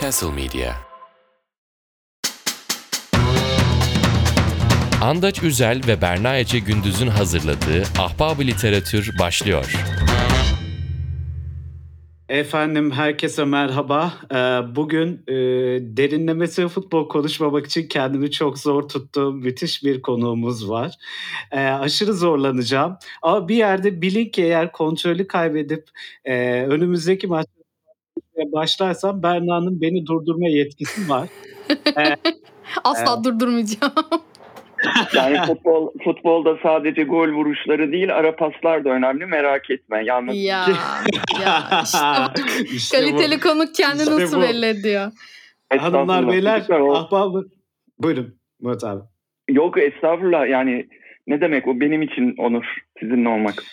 Castle Media Andaç Üzel ve Berna Ece Gündüz'ün hazırladığı Ahbab Literatür başlıyor. Efendim herkese merhaba. Ee, bugün e, derinlemesi futbol konuşmamak için kendimi çok zor tuttuğum müthiş bir konuğumuz var. Ee, aşırı zorlanacağım. Ama bir yerde bilin ki eğer kontrolü kaybedip e, önümüzdeki maç başlarsam Berna'nın beni durdurma yetkisi var. Ee, Asla e, durdurmayacağım. Yani futbol futbolda sadece gol vuruşları değil ara paslar da önemli merak etme. Yalnız... Ya, ya işte, işte kaliteli bu. konuk kendini işte nasıl bu. belli ediyor. Hanımlar beyler ahbabı. Buyurun Murat abi. Yok estağfurullah yani ne demek o benim için onur sizinle olmak.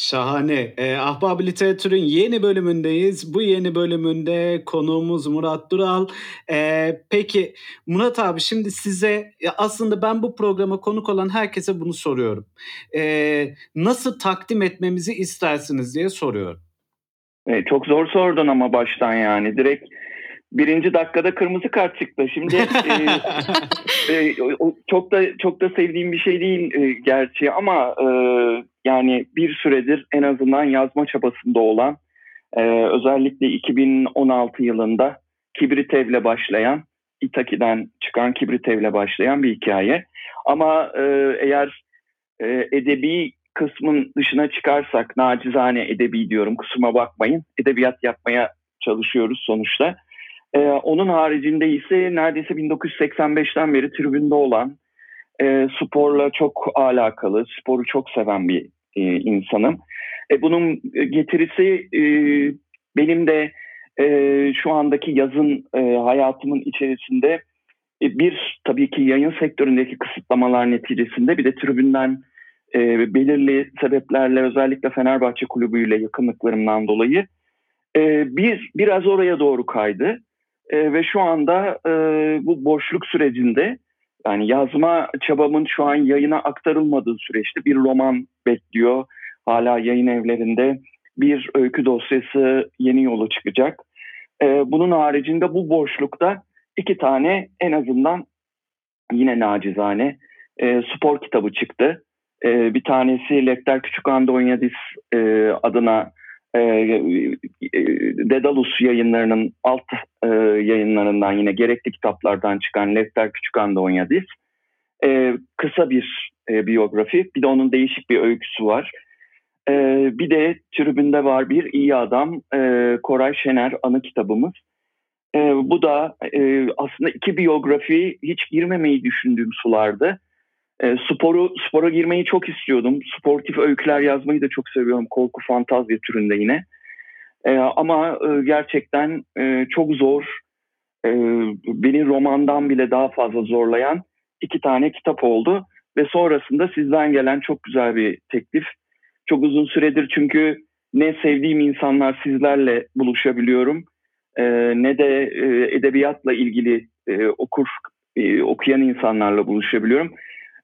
Şahane. E, Ahbab Literatür'ün yeni bölümündeyiz. Bu yeni bölümünde konuğumuz Murat Dural. E, peki Murat abi şimdi size aslında ben bu programa konuk olan herkese bunu soruyorum. E, nasıl takdim etmemizi istersiniz diye soruyorum. E, çok zor sordun ama baştan yani. Direkt birinci dakikada kırmızı kart çıktı. Şimdi e, e, çok da çok da sevdiğim bir şey değil e, gerçi ama e, yani bir süredir en azından yazma çabasında olan e, özellikle 2016 yılında Kibritev'le başlayan İtaki'den çıkan Kibritev'le başlayan bir hikaye. Ama e, eğer e, edebi kısmın dışına çıkarsak nacizane edebi diyorum kusuma bakmayın. Edebiyat yapmaya çalışıyoruz sonuçta. Ee, onun haricinde ise neredeyse 1985'ten beri tribünde olan, e, sporla çok alakalı, sporu çok seven bir e, insanım. E, bunun getirisi e, benim de e, şu andaki yazın e, hayatımın içerisinde e, bir tabii ki yayın sektöründeki kısıtlamalar neticesinde bir de tribünden e, belirli sebeplerle özellikle Fenerbahçe kulübüyle yakınlıklarımdan dolayı e, bir biraz oraya doğru kaydı. E, ve şu anda e, bu boşluk sürecinde yani yazma çabamın şu an yayına aktarılmadığı süreçte bir roman bekliyor. Hala yayın evlerinde bir öykü dosyası yeni yola çıkacak. E, bunun haricinde bu boşlukta iki tane en azından yine nacizane e, spor kitabı çıktı. E, bir tanesi Lekter Küçük Andonyadis e, adına e, e, Dedalus yayınlarının alt e, yayınlarından yine gerekli kitaplardan çıkan Lefter Küçükandonyadis e, kısa bir e, biyografi bir de onun değişik bir öyküsü var. E, bir de tribünde var bir iyi adam e, Koray Şener anı kitabımız. E, bu da e, aslında iki biyografi hiç girmemeyi düşündüğüm sulardı. E, sporu spora girmeyi çok istiyordum. Sportif öyküler yazmayı da çok seviyorum. Korku fantazya türünde yine. E, ama e, gerçekten e, çok zor. E, beni romandan bile daha fazla zorlayan iki tane kitap oldu. Ve sonrasında sizden gelen çok güzel bir teklif. Çok uzun süredir çünkü ne sevdiğim insanlar sizlerle buluşabiliyorum e, ne de e, edebiyatla ilgili e, okur e, okuyan insanlarla buluşabiliyorum.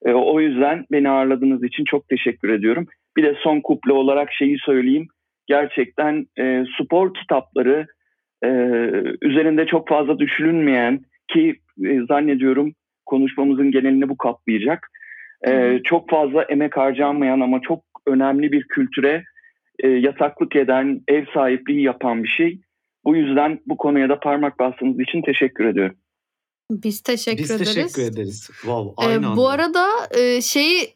E, o yüzden beni ağırladığınız için çok teşekkür ediyorum. Bir de son kuple olarak şeyi söyleyeyim. Gerçekten e, spor kitapları e, üzerinde çok fazla düşünülmeyen ki e, zannediyorum konuşmamızın genelini bu kaplayacak. E, çok fazla emek harcanmayan ama çok önemli bir kültüre e, yataklık eden, ev sahipliği yapan bir şey. Bu yüzden bu konuya da parmak bastığınız için teşekkür ediyorum. Biz teşekkür Biz ederiz. Biz teşekkür ederiz. Wow, aynı ee, bu arada e, şeyi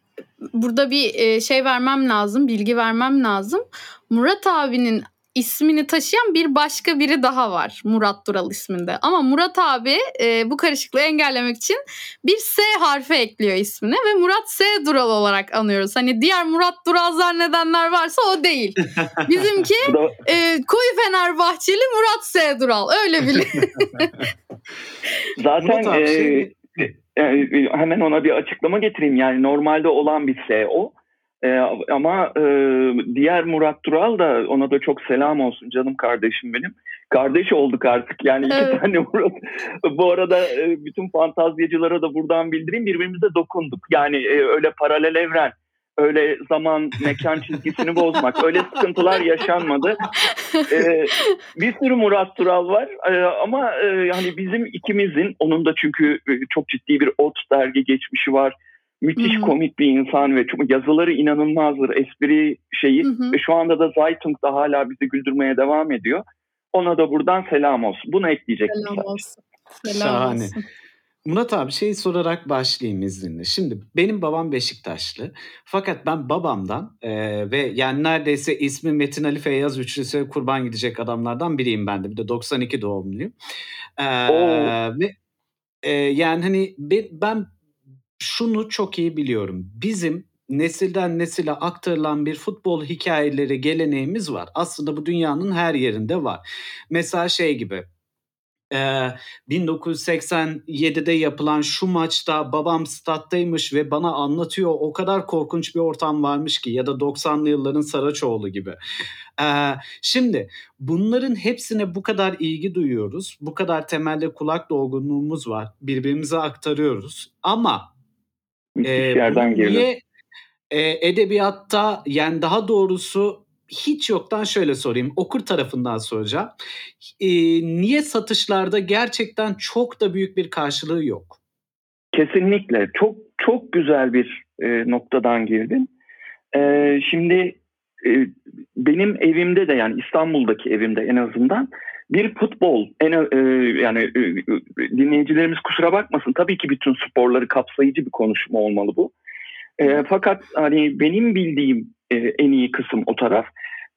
burada bir e, şey vermem lazım, bilgi vermem lazım. Murat abinin ismini taşıyan bir başka biri daha var Murat Dural isminde. Ama Murat abi e, bu karışıklığı engellemek için bir S harfi ekliyor ismine ve Murat S Dural olarak anıyoruz. Hani diğer Murat Dural zannedenler varsa o değil. Bizimki e, koyu Fenerbahçeli Murat S Dural öyle bilin. Zaten e, şey... e, hemen ona bir açıklama getireyim. Yani normalde olan bir S o. E, ama e, diğer Murat Tural da ona da çok selam olsun canım kardeşim benim. Kardeş olduk artık yani iki evet. tane Murat. Bu arada e, bütün fantazyacılara da buradan bildireyim birbirimize dokunduk. Yani e, öyle paralel evren Öyle zaman, mekan çizgisini bozmak. Öyle sıkıntılar yaşanmadı. Ee, bir sürü Murat Tural var ee, ama e, yani bizim ikimizin, onun da çünkü e, çok ciddi bir ot dergi geçmişi var. Müthiş Hı hı. komik bir insan ve çok, yazıları inanılmazdır. Espri şeyi Hı hı. ve şu anda da Zaytung'da hala bizi güldürmeye devam ediyor. Ona da buradan selam olsun. Bunu ekleyecektim Selam sadece. olsun. Selam Şahane. olsun. Murat abi şey sorarak başlayayım izninle. Şimdi benim babam Beşiktaşlı. Fakat ben babamdan e, ve yani neredeyse ismi Metin Ali Feyyaz üçlüsü kurban gidecek adamlardan biriyim ben de. Bir de 92 doğumluyum. E, Oo. ve e, yani hani be- ben şunu çok iyi biliyorum. Bizim nesilden nesile aktarılan bir futbol hikayeleri, geleneğimiz var. Aslında bu dünyanın her yerinde var. Mesela şey gibi ee, 1987'de yapılan şu maçta babam stat'taymış ve bana anlatıyor o kadar korkunç bir ortam varmış ki ya da 90'lı yılların Saraçoğlu gibi. Şimdi bunların hepsine bu kadar ilgi duyuyoruz. Bu kadar temelde kulak dolgunluğumuz var. Birbirimize aktarıyoruz. Ama Müthiş yerden bunu girdi. niye e, edebiyatta yani daha doğrusu hiç yoktan şöyle sorayım. Okur tarafından soracağım. E, niye satışlarda gerçekten çok da büyük bir karşılığı yok? Kesinlikle. Çok çok güzel bir e, noktadan girdin. E, şimdi e, benim evimde de yani İstanbul'daki evimde en azından bir futbol en e, yani e, dinleyicilerimiz kusura bakmasın tabii ki bütün sporları kapsayıcı bir konuşma olmalı bu. E, fakat hani benim bildiğim e, en iyi kısım o taraf.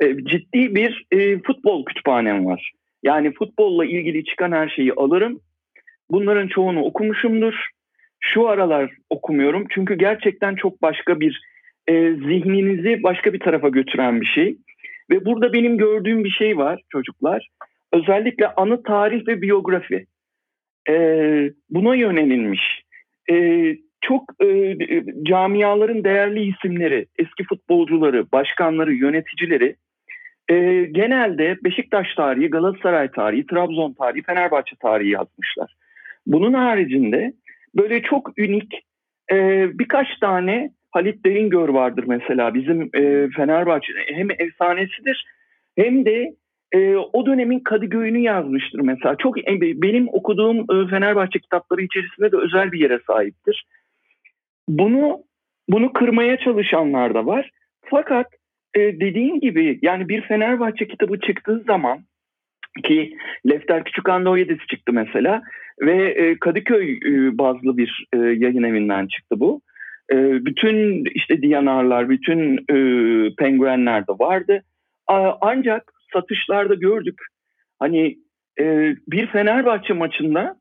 E, ciddi bir e, futbol kütüphanem var. Yani futbolla ilgili çıkan her şeyi alırım. Bunların çoğunu okumuşumdur. Şu aralar okumuyorum çünkü gerçekten çok başka bir e, zihninizi başka bir tarafa götüren bir şey. Ve burada benim gördüğüm bir şey var çocuklar. Özellikle anı tarih ve biyografi. E, buna yönelilmiş. E, çok e, camiaların değerli isimleri, eski futbolcuları, başkanları, yöneticileri e, genelde Beşiktaş tarihi, Galatasaray tarihi, Trabzon tarihi, Fenerbahçe tarihi yazmışlar. Bunun haricinde böyle çok unik e, birkaç tane Halit Deringör vardır mesela bizim e, Fenerbahçe hem efsanesidir hem de e, o dönemin Kadıköy'ünü yazmıştır mesela. Çok e, benim okuduğum e, Fenerbahçe kitapları içerisinde de özel bir yere sahiptir. Bunu bunu kırmaya çalışanlar da var. Fakat e, dediğin gibi yani bir Fenerbahçe kitabı çıktığı zaman ki Lefter Küçükhan 17'si çıktı mesela ve e, Kadıköy e, bazlı bir e, yayın evinden çıktı bu. E, bütün işte Diyanarlar, bütün e, penguenler de vardı. A, ancak satışlarda gördük. Hani e, bir Fenerbahçe maçında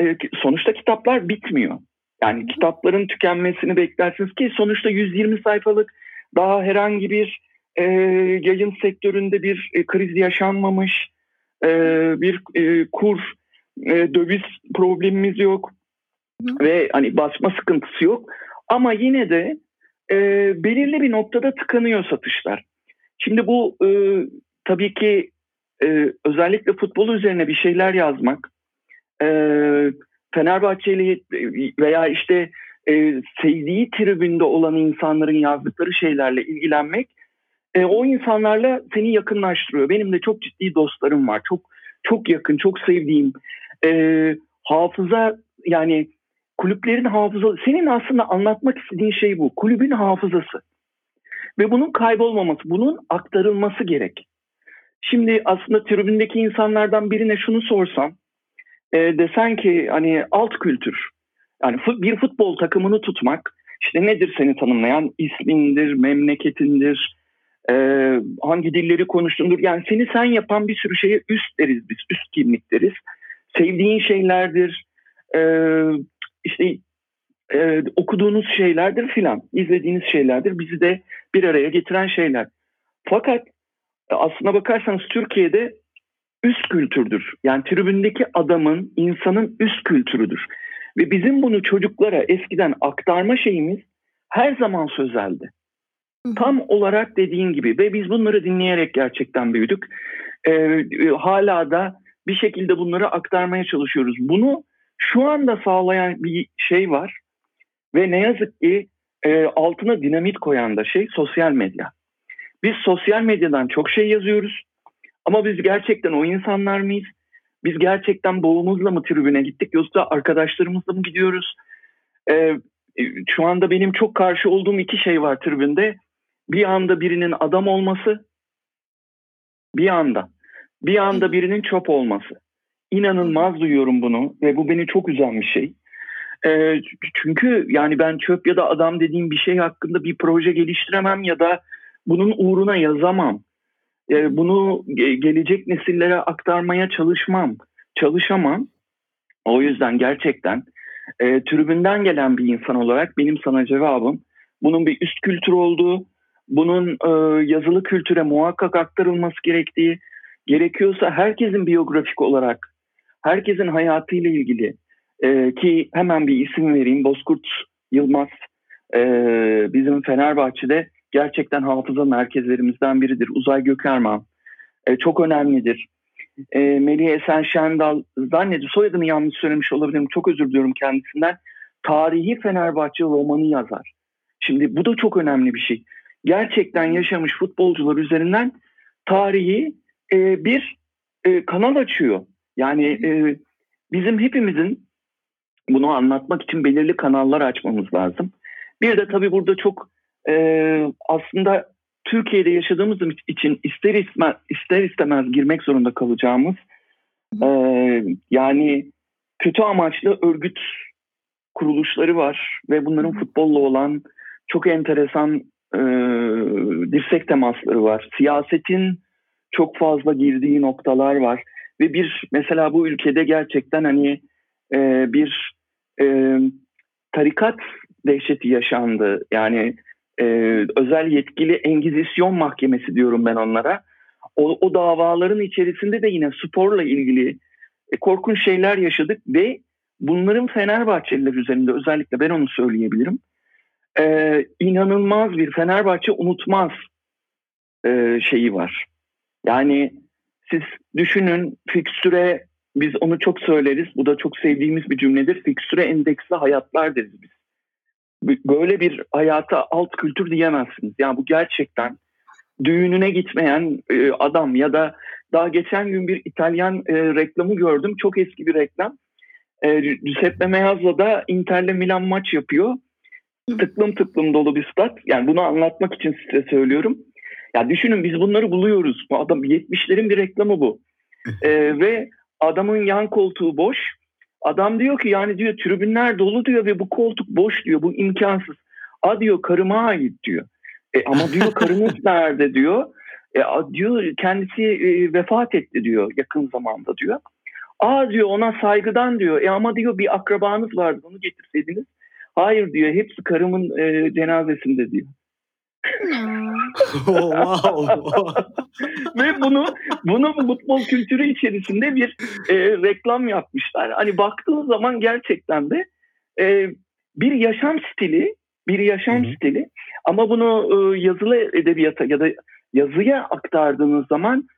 e, sonuçta kitaplar bitmiyor. Yani kitapların tükenmesini beklersiniz ki sonuçta 120 sayfalık daha herhangi bir e, yayın sektöründe bir e, kriz yaşanmamış, e, bir e, kur, e, döviz problemimiz yok Hı. ve hani basma sıkıntısı yok. Ama yine de e, belirli bir noktada tıkanıyor satışlar. Şimdi bu e, tabii ki e, özellikle futbol üzerine bir şeyler yazmak, e, Fenerbahçeli veya işte e, sevdiği tribünde olan insanların yazdıkları şeylerle ilgilenmek e, o insanlarla seni yakınlaştırıyor. Benim de çok ciddi dostlarım var. Çok çok yakın, çok sevdiğim e, hafıza yani kulüplerin hafızası. Senin aslında anlatmak istediğin şey bu. Kulübün hafızası. Ve bunun kaybolmaması, bunun aktarılması gerek. Şimdi aslında tribündeki insanlardan birine şunu sorsam, e, desen ki hani alt kültür, yani bir futbol takımını tutmak, işte nedir seni tanımlayan? İsmindir, memleketindir, e, hangi dilleri konuştuğundur. Yani seni sen yapan bir sürü şeye üst deriz biz, üst kimlik deriz. Sevdiğin şeylerdir, e, işte e, okuduğunuz şeylerdir filan, izlediğiniz şeylerdir. Bizi de bir araya getiren şeyler. Fakat aslına bakarsanız Türkiye'de üst kültürdür. Yani tribündeki adamın, insanın üst kültürüdür. Ve bizim bunu çocuklara eskiden aktarma şeyimiz her zaman sözeldi. Tam olarak dediğin gibi ve biz bunları dinleyerek gerçekten büyüdük. Ee, e, hala da bir şekilde bunları aktarmaya çalışıyoruz. Bunu şu anda sağlayan bir şey var ve ne yazık ki e, altına dinamit koyan da şey sosyal medya. Biz sosyal medyadan çok şey yazıyoruz ama biz gerçekten o insanlar mıyız? Biz gerçekten boğumuzla mı tribüne gittik yoksa arkadaşlarımızla mı gidiyoruz? Ee, şu anda benim çok karşı olduğum iki şey var tribünde. Bir anda birinin adam olması, bir anda. Bir anda birinin çöp olması. İnanılmaz duyuyorum bunu ve bu beni çok üzen bir şey. E, çünkü yani ben çöp ya da adam dediğim bir şey hakkında bir proje geliştiremem ya da bunun uğruna yazamam. E, bunu gelecek nesillere aktarmaya çalışmam, çalışamam. O yüzden gerçekten e, tribünden gelen bir insan olarak benim sana cevabım bunun bir üst kültür olduğu, bunun e, yazılı kültüre muhakkak aktarılması gerektiği, gerekiyorsa herkesin biyografik olarak, herkesin hayatıyla ilgili e, ki hemen bir isim vereyim. Bozkurt Yılmaz e, bizim Fenerbahçe'de gerçekten hafıza merkezlerimizden biridir. Uzay Gökerman e, çok önemlidir. E, Melih Esen Şendal zannediyorum soyadını yanlış söylemiş olabilirim. Çok özür diliyorum kendisinden. Tarihi Fenerbahçe romanı yazar. Şimdi bu da çok önemli bir şey. Gerçekten yaşamış futbolcular üzerinden tarihi e, bir e, kanal açıyor. Yani e, bizim hepimizin bunu anlatmak için belirli kanallar açmamız lazım. Bir de tabii burada çok e, aslında Türkiye'de yaşadığımız için ister istemez, ister istemez girmek zorunda kalacağımız e, yani kötü amaçlı örgüt kuruluşları var ve bunların futbolla olan çok enteresan e, dirsek temasları var. Siyasetin çok fazla girdiği noktalar var ve bir mesela bu ülkede gerçekten hani e, bir e, tarikat dehşeti yaşandı. Yani e, özel yetkili engizisyon mahkemesi diyorum ben onlara. O, o davaların içerisinde de yine sporla ilgili e, korkunç şeyler yaşadık ve bunların Fenerbahçeliler üzerinde özellikle ben onu söyleyebilirim. E, inanılmaz bir Fenerbahçe unutmaz e, şeyi var. Yani siz düşünün fikstüre biz onu çok söyleriz. Bu da çok sevdiğimiz bir cümledir. Fikstüre endeksli hayatlar deriz biz. Böyle bir hayata alt kültür diyemezsiniz. Yani bu gerçekten düğününe gitmeyen e, adam ya da daha geçen gün bir İtalyan e, reklamı gördüm. Çok eski bir reklam. E, Giuseppe Meazza da Inter'le Milan maç yapıyor. Tıklım tıklım dolu bir stat. Yani bunu anlatmak için size söylüyorum. Ya düşünün biz bunları buluyoruz. Bu adam 70'lerin bir reklamı bu. e, ve adamın yan koltuğu boş. Adam diyor ki yani diyor tribünler dolu diyor ve bu koltuk boş diyor. Bu imkansız. A diyor karıma ait diyor. E, ama diyor karınız nerede diyor. E, diyor kendisi e, vefat etti diyor yakın zamanda diyor. A diyor ona saygıdan diyor. E ama diyor bir akrabanız vardı onu getirseydiniz. Hayır diyor hepsi karımın e, cenazesinde diyor. Ve bunu bunu futbol kültürü içerisinde bir e, reklam yapmışlar. Hani baktığın zaman gerçekten de e, bir yaşam stili, bir yaşam Hı-hı. stili ama bunu e, yazılı edebiyata ya da yazıya aktardığınız zaman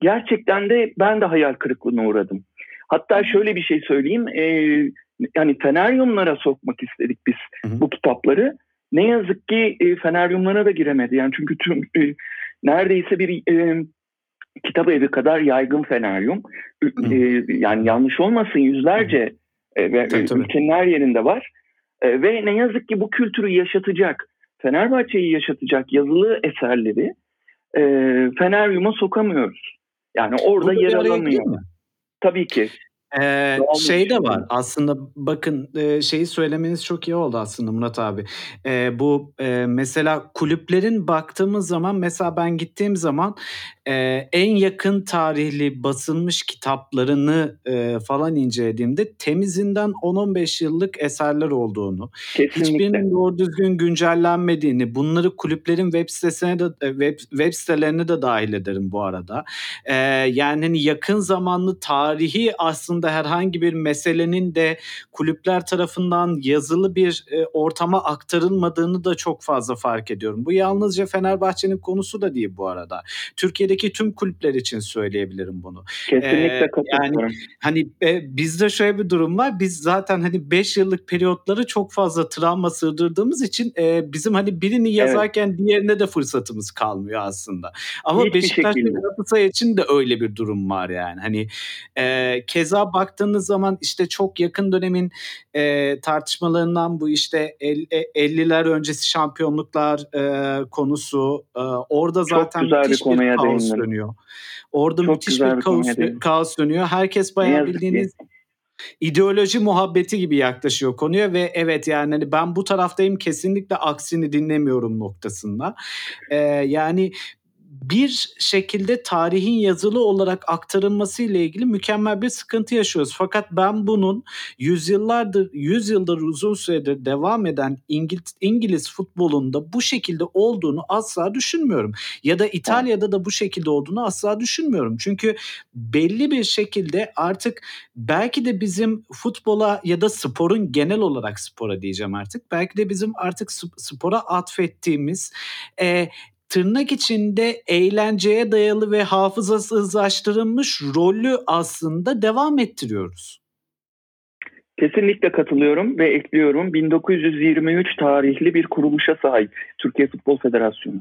gerçekten de ben de hayal kırıklığına uğradım. Hatta şöyle bir şey söyleyeyim. E, yani feneryumlara sokmak istedik biz Hı-hı. bu kitapları. Ne yazık ki e, Feneryumlara da giremedi. Yani çünkü tüm e, neredeyse bir e, kitap evi kadar yaygın Feneryum. E, yani yanlış olmasın yüzlerce e, ve tabii, tabii. ülkenin her yerinde var. E, ve ne yazık ki bu kültürü yaşatacak, Fenerbahçe'yi yaşatacak yazılı eserleri e, Feneryum'a sokamıyoruz. Yani orada yer alamıyor. Tabii ki. Ee, şey de var aslında bakın e, şeyi söylemeniz çok iyi oldu aslında Murat abi. E, bu e, mesela kulüplerin baktığımız zaman mesela ben gittiğim zaman e, en yakın tarihli basılmış kitaplarını e, falan incelediğimde temizinden 10-15 yıllık eserler olduğunu, Kesinlikle. hiçbirinin doğru düzgün güncellenmediğini, bunları kulüplerin web sitesine de web, web sitelerine de dahil ederim bu arada. E, yani hani yakın zamanlı tarihi aslında aslında herhangi bir meselenin de kulüpler tarafından yazılı bir e, ortama aktarılmadığını da çok fazla fark ediyorum. Bu yalnızca Fenerbahçe'nin konusu da değil bu arada. Türkiye'deki tüm kulüpler için söyleyebilirim bunu. Kesinlikle Ee, katılıyorum. yani hani e, bizde şöyle bir durum var. Biz zaten hani 5 yıllık periyotları çok fazla travma sığdırdığımız için e, bizim hani birini yazarken diğerine de fırsatımız kalmıyor aslında. Ama Hiçbir Beşiktaş ve. Galatasaray için de öyle bir durum var yani. Hani e, keza baktığınız zaman işte çok yakın dönemin e, tartışmalarından bu işte el- e, 50'ler öncesi şampiyonluklar e, konusu e, orada zaten bir müthiş bir, konuya kaos değindin. dönüyor. Orada Çok müthiş bir bir kaos, kaos dönüyor. Herkes bayağı ki. bildiğiniz ideoloji muhabbeti gibi yaklaşıyor konuya ve evet yani hani ben bu taraftayım kesinlikle aksini dinlemiyorum noktasında. Ee, yani bir şekilde tarihin yazılı olarak aktarılması ile ilgili mükemmel bir sıkıntı yaşıyoruz. Fakat ben bunun yüzyıllardır, yüzyıldır uzun süredir devam eden İngiliz, İngiliz futbolunda bu şekilde olduğunu asla düşünmüyorum. Ya da İtalya'da da bu şekilde olduğunu asla düşünmüyorum. Çünkü belli bir şekilde artık belki de bizim futbola ya da sporun genel olarak spora diyeceğim artık. Belki de bizim artık sp- spora atfettiğimiz e, tırnak içinde eğlenceye dayalı ve hafızasızlaştırılmış rolü aslında devam ettiriyoruz. Kesinlikle katılıyorum ve ekliyorum. 1923 tarihli bir kuruluşa sahip Türkiye Futbol Federasyonu.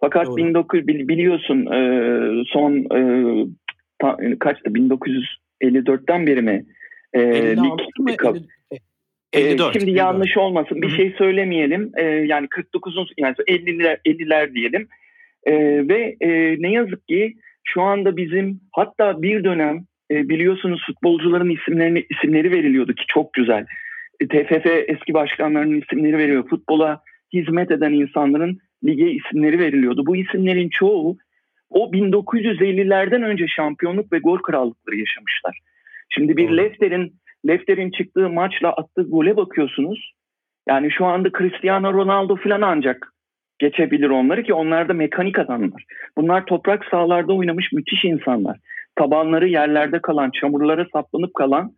Fakat Doğru. 19 bili- biliyorsun e, son e, kaçtı 1954'ten beri mi? E, 56 lig- mı? Kap- 50 Ee, 54. Şimdi 54. yanlış olmasın bir şey söylemeyelim. Ee, yani 49'un yani 50'ler 50'ler diyelim. Ee, ve e, ne yazık ki şu anda bizim hatta bir dönem e, biliyorsunuz futbolcuların isimlerini isimleri veriliyordu ki çok güzel. E, TFF eski başkanlarının isimleri veriliyor. Futbola hizmet eden insanların lige isimleri veriliyordu. Bu isimlerin çoğu o 1950'lerden önce şampiyonluk ve gol krallıkları yaşamışlar. Şimdi bir. Lefter'in Lefter'in çıktığı maçla attığı gole bakıyorsunuz. Yani şu anda Cristiano Ronaldo falan ancak geçebilir onları ki onlar da mekanik adamlar. Bunlar toprak sahalarda oynamış müthiş insanlar. Tabanları yerlerde kalan, çamurlara saplanıp kalan,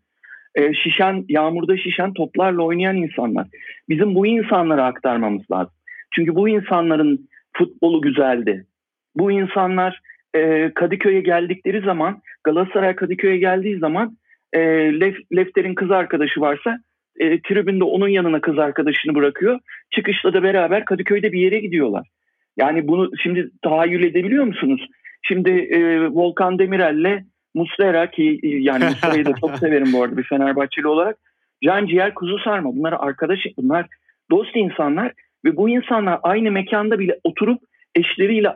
e, şişen, yağmurda şişen toplarla oynayan insanlar. Bizim bu insanlara aktarmamız lazım. Çünkü bu insanların futbolu güzeldi. Bu insanlar e, Kadıköy'e geldikleri zaman, Galatasaray Kadıköy'e geldiği zaman e, Lef, Lefter'in kız arkadaşı varsa e, tribünde onun yanına kız arkadaşını bırakıyor. Çıkışta da beraber Kadıköy'de bir yere gidiyorlar. Yani bunu şimdi tahayyül edebiliyor musunuz? Şimdi e, Volkan Demirel'le Muslera ki e, yani Muslera'yı da çok severim bu arada bir Fenerbahçeli olarak. Can Ciğer Kuzu Sarma bunlar arkadaş bunlar dost insanlar ve bu insanlar aynı mekanda bile oturup eşleriyle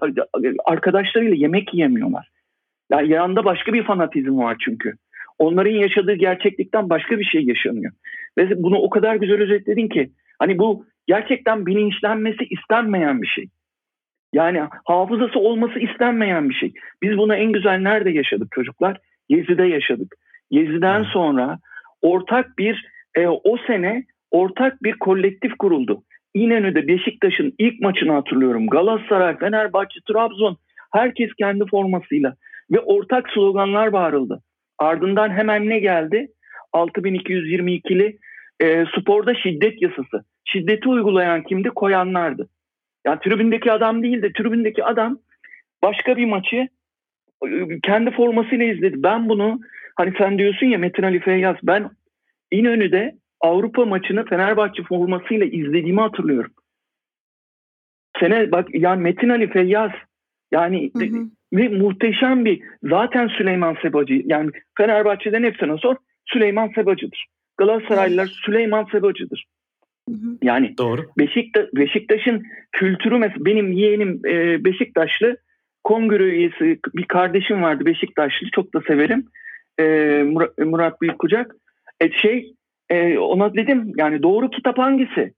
arkadaşlarıyla yemek yiyemiyorlar. Yani yanında başka bir fanatizm var çünkü. Onların yaşadığı gerçeklikten başka bir şey yaşanıyor. Ve bunu o kadar güzel özetledin ki hani bu gerçekten bilinçlenmesi istenmeyen bir şey. Yani hafızası olması istenmeyen bir şey. Biz bunu en güzel nerede yaşadık çocuklar? Gezi'de yaşadık. Gezi'den sonra ortak bir e, o sene ortak bir kolektif kuruldu. İnönü'de Beşiktaş'ın ilk maçını hatırlıyorum. Galatasaray, Fenerbahçe, Trabzon herkes kendi formasıyla ve ortak sloganlar bağırıldı. Ardından hemen ne geldi? 6222'li e, sporda şiddet yasası. Şiddeti uygulayan kimdi? Koyanlardı. Yani tribündeki adam değil de tribündeki adam başka bir maçı e, kendi formasıyla izledi. Ben bunu hani sen diyorsun ya Metin Ali Feyyaz ben İnönü'de Avrupa maçını Fenerbahçe formasıyla izlediğimi hatırlıyorum. Sene bak yani Metin Ali Feyyaz yani Hı hı. Ve muhteşem bir zaten Süleyman Sebacı yani Fenerbahçe'den hepsine sor Süleyman Sebacı'dır. Galatasaraylılar Süleyman Sebacı'dır. Hı hı. Yani Doğru. Beşiktaş, Beşiktaş'ın kültürü mesela benim yeğenim e, Beşiktaşlı kongre üyesi bir kardeşim vardı Beşiktaşlı çok da severim e, Murat, Murat Büyükkucak e, şey e, ona dedim yani doğru kitap hangisi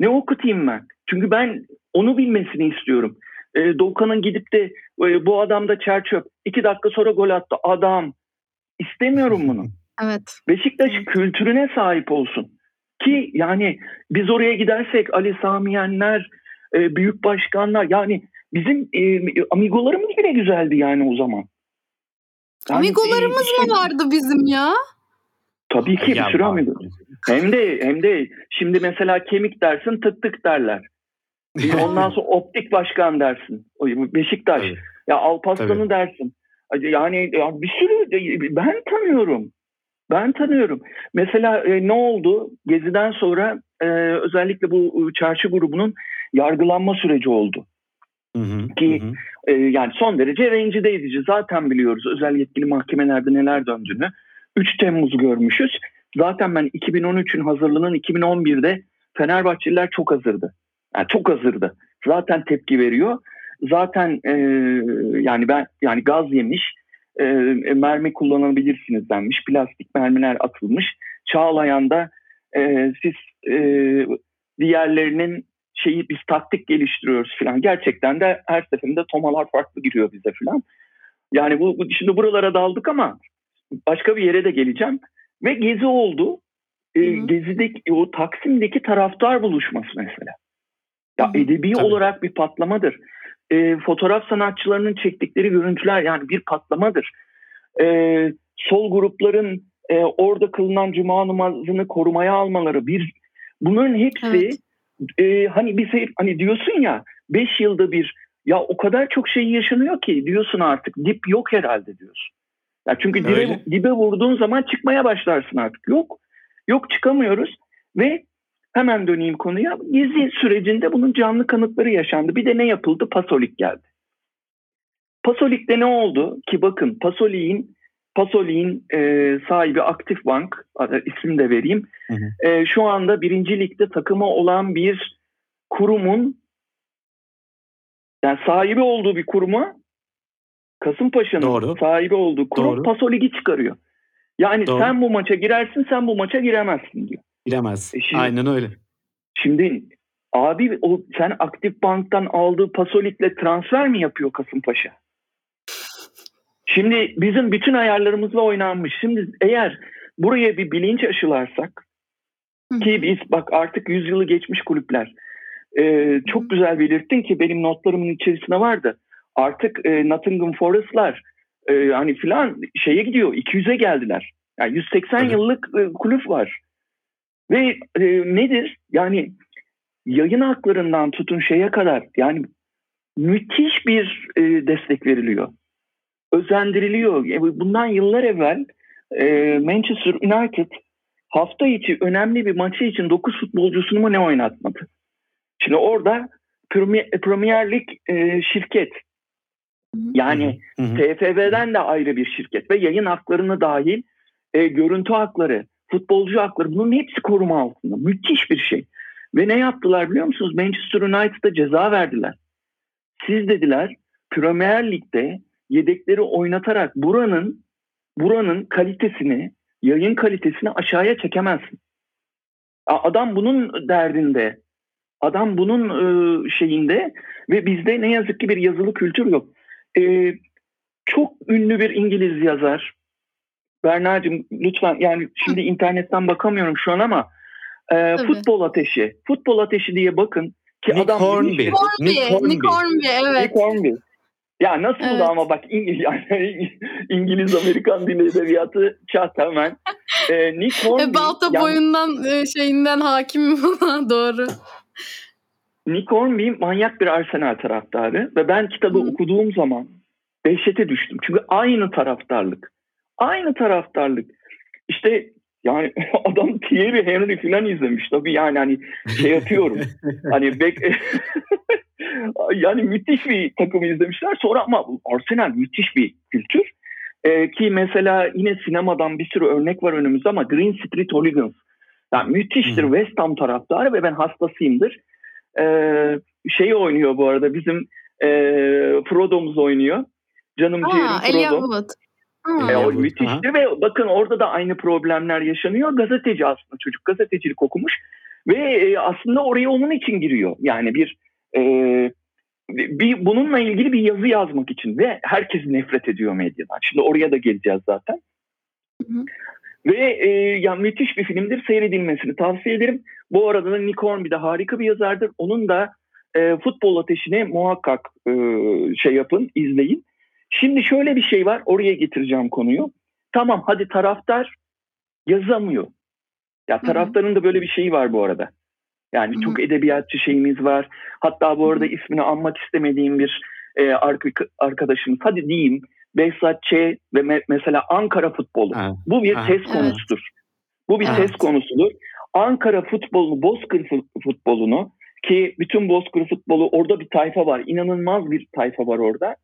ne okutayım ben çünkü ben onu bilmesini istiyorum e, Doğukan'ın gidip de e, bu adam da çerçöp iki dakika sonra gol attı adam istemiyorum bunu Evet. Beşiktaş kültürüne sahip olsun. Ki yani biz oraya gidersek Ali Samiyenler, e, büyük başkanlar yani bizim e, amigolarımız bile güzeldi yani o zaman. Amigolarımız e, mı vardı bizim ya? Tabii ki Ya bir sürü amigo. Hem de hem de şimdi mesela kemik dersin tık tık derler. Bir Ondan sonra optik başkan dersin. Beşiktaş. Tabii. Ya Alparslan'ı Tabii. dersin. Yani ya bir sürü ben tanıyorum. Ben tanıyorum. Mesela e, ne oldu? Gezi'den sonra e, özellikle bu çarşı grubunun yargılanma süreci oldu. Hı hı, Ki- hı. E, yani son derece rencide edici. Zaten biliyoruz özel yetkili mahkemelerde neler döndüğünü. 3 Temmuz görmüşüz. Zaten ben 2013'ün hazırlığının 2011'de Fenerbahçeliler çok hazırdı. Yani çok hazırdı. Zaten tepki veriyor. Zaten e, yani ben yani gaz yemiş, e, mermi kullanabilirsiniz denmiş. Plastik mermiler atılmış. Çağlayan da e, siz e, diğerlerinin şeyi biz taktik geliştiriyoruz falan. Gerçekten de her seferinde tomalar farklı giriyor bize falan. Yani bu, bu- şimdi buralara daldık ama başka bir yere de geleceğim. Ve gezi oldu. E, Hı hı. Gezi'deki o Taksim'deki taraftar buluşması mesela. Ya edebi Tabii. olarak bir patlamadır. E, fotoğraf sanatçılarının çektikleri görüntüler yani bir patlamadır. E, sol grupların e, orada kılınan cuma namazını korumaya almaları bir bunların hepsi Evet. e, hani bize hani diyorsun ya 5 yılda bir ya o kadar çok şey yaşanıyor ki diyorsun artık dip yok herhalde diyorsun. Ya çünkü dibe, Öyle. dibe vurduğun zaman çıkmaya başlarsın artık. Yok. Yok çıkamıyoruz ve hemen döneyim konuya. Gezi sürecinde bunun canlı kanıtları yaşandı. Bir de ne yapıldı? Pasolik geldi. Pasolik'te ne oldu? Ki bakın Pasolik'in Pasolik'in e, sahibi Aktif Bank, isim de vereyim. Hı E, şu anda birinci ligde takımı olan bir kurumun yani sahibi olduğu bir kuruma Kasımpaşa'nın sahibi olduğu kurum Doğru. Pasolik'i çıkarıyor. Yani Doğru. sen bu maça girersin, sen bu maça giremezsin diyor. Bilemez. E şimdi- Aynen öyle. Şimdi abi o sen Aktif Bank'tan aldığı Pasolik'le transfer mi yapıyor Kasımpaşa? Şimdi bizim bütün ayarlarımızla oynanmış. Şimdi eğer buraya bir bilinç aşılarsak Hı ki biz bak artık 100 yılı geçmiş kulüpler. Ee, çok güzel belirttin ki benim notlarımın içerisinde vardı. Artık e, Nottingham Forest'lar e, hani filan şeye gidiyor 200'e geldiler. Yani 180 Evet. yıllık e, kulüp var. Ve e, nedir? Yani yayın haklarından tutun şeye kadar yani müthiş bir e, destek veriliyor. Özendiriliyor. E, Bundan yıllar evvel e, Manchester United hafta içi önemli bir maçı için 9 futbolcusunu mu ne oynatmadı? Şimdi orada Premier, Premier Lig e, şirket yani. TFF'den de ayrı bir şirket ve yayın haklarını dahil e, görüntü hakları, futbolcu hakları bunun hepsi koruma altında. Müthiş bir şey. Ve ne yaptılar biliyor musunuz? Manchester United'a ceza verdiler. Siz dediler Premier Lig'de yedekleri oynatarak buranın buranın kalitesini, yayın kalitesini aşağıya çekemezsin. Adam bunun derdinde. Adam bunun e, şeyinde ve bizde ne yazık ki bir yazılı kültür yok. E, çok ünlü bir İngiliz yazar. Berna'cığım lütfen yani şimdi internetten bakamıyorum şu an ama e, Tabii. futbol ateşi. Futbol ateşi diye bakın ki Nick adam Hornby. müthiş bir- Hornby, Hornby. Nick Hornby evet. Nick Hornby. Ya nasıl Evet. da ama bak İngiliz, yani İngiliz Amerikan dili edebiyatı çat hemen. Ee, Nick Hornby, E, Balta yani boyundan e, şeyinden hakim buna doğru. Nick Hornby manyak bir Arsenal taraftarı ve ben kitabı Hı. okuduğum zaman dehşete düştüm. Çünkü aynı taraftarlık. Aynı taraftarlık. İşte yani adam Thierry Henry falan izlemiş tabii yani hani şey yapıyorum. hani bek yani müthiş bir takımı izlemişler. Sonra ama Arsenal müthiş bir kültür. Ee, ki mesela yine sinemadan bir sürü örnek var önümüzde ama Green Street Hooligans. Yani müthiştir Hı. West Ham taraftarı ve ben hastasıyımdır. Ee, şey oynuyor bu arada bizim e, Frodo'muz oynuyor. Canım Aa, ciğerim Frodo. E, o müthiştir ve bakın orada da aynı problemler yaşanıyor. Gazeteci aslında çocuk gazetecilik okumuş ve e, aslında oraya onun için giriyor. Yani bir e, bir bununla ilgili bir yazı yazmak için ve herkes nefret ediyor medyadan. Şimdi oraya da geleceğiz zaten. Hı hı. Ve e, ya müthiş bir filmdir. Seyredilmesini tavsiye ederim. Bu arada da Nick Hornby de harika bir yazardır. Onun da e, futbol ateşini muhakkak e, şey yapın, izleyin. Şimdi şöyle bir şey var. Oraya getireceğim konuyu. Tamam hadi taraftar yazamıyor. Ya taraftarın da böyle bir şeyi var bu arada. Yani çok edebiyatçı şeyimiz var. Hatta bu arada ismini anmak istemediğim bir e, ark- arkadaşımız. Hadi diyeyim Behzat Ç. ve me- mesela Ankara futbolu. Evet. Bu bir Evet. ses Evet. konusudur. Bu bir Evet. ses konusudur. Ankara futbolunu, Bozkır fut- futbolunu ki bütün Bozkır futbolu orada bir tayfa var. İnanılmaz bir tayfa var orada.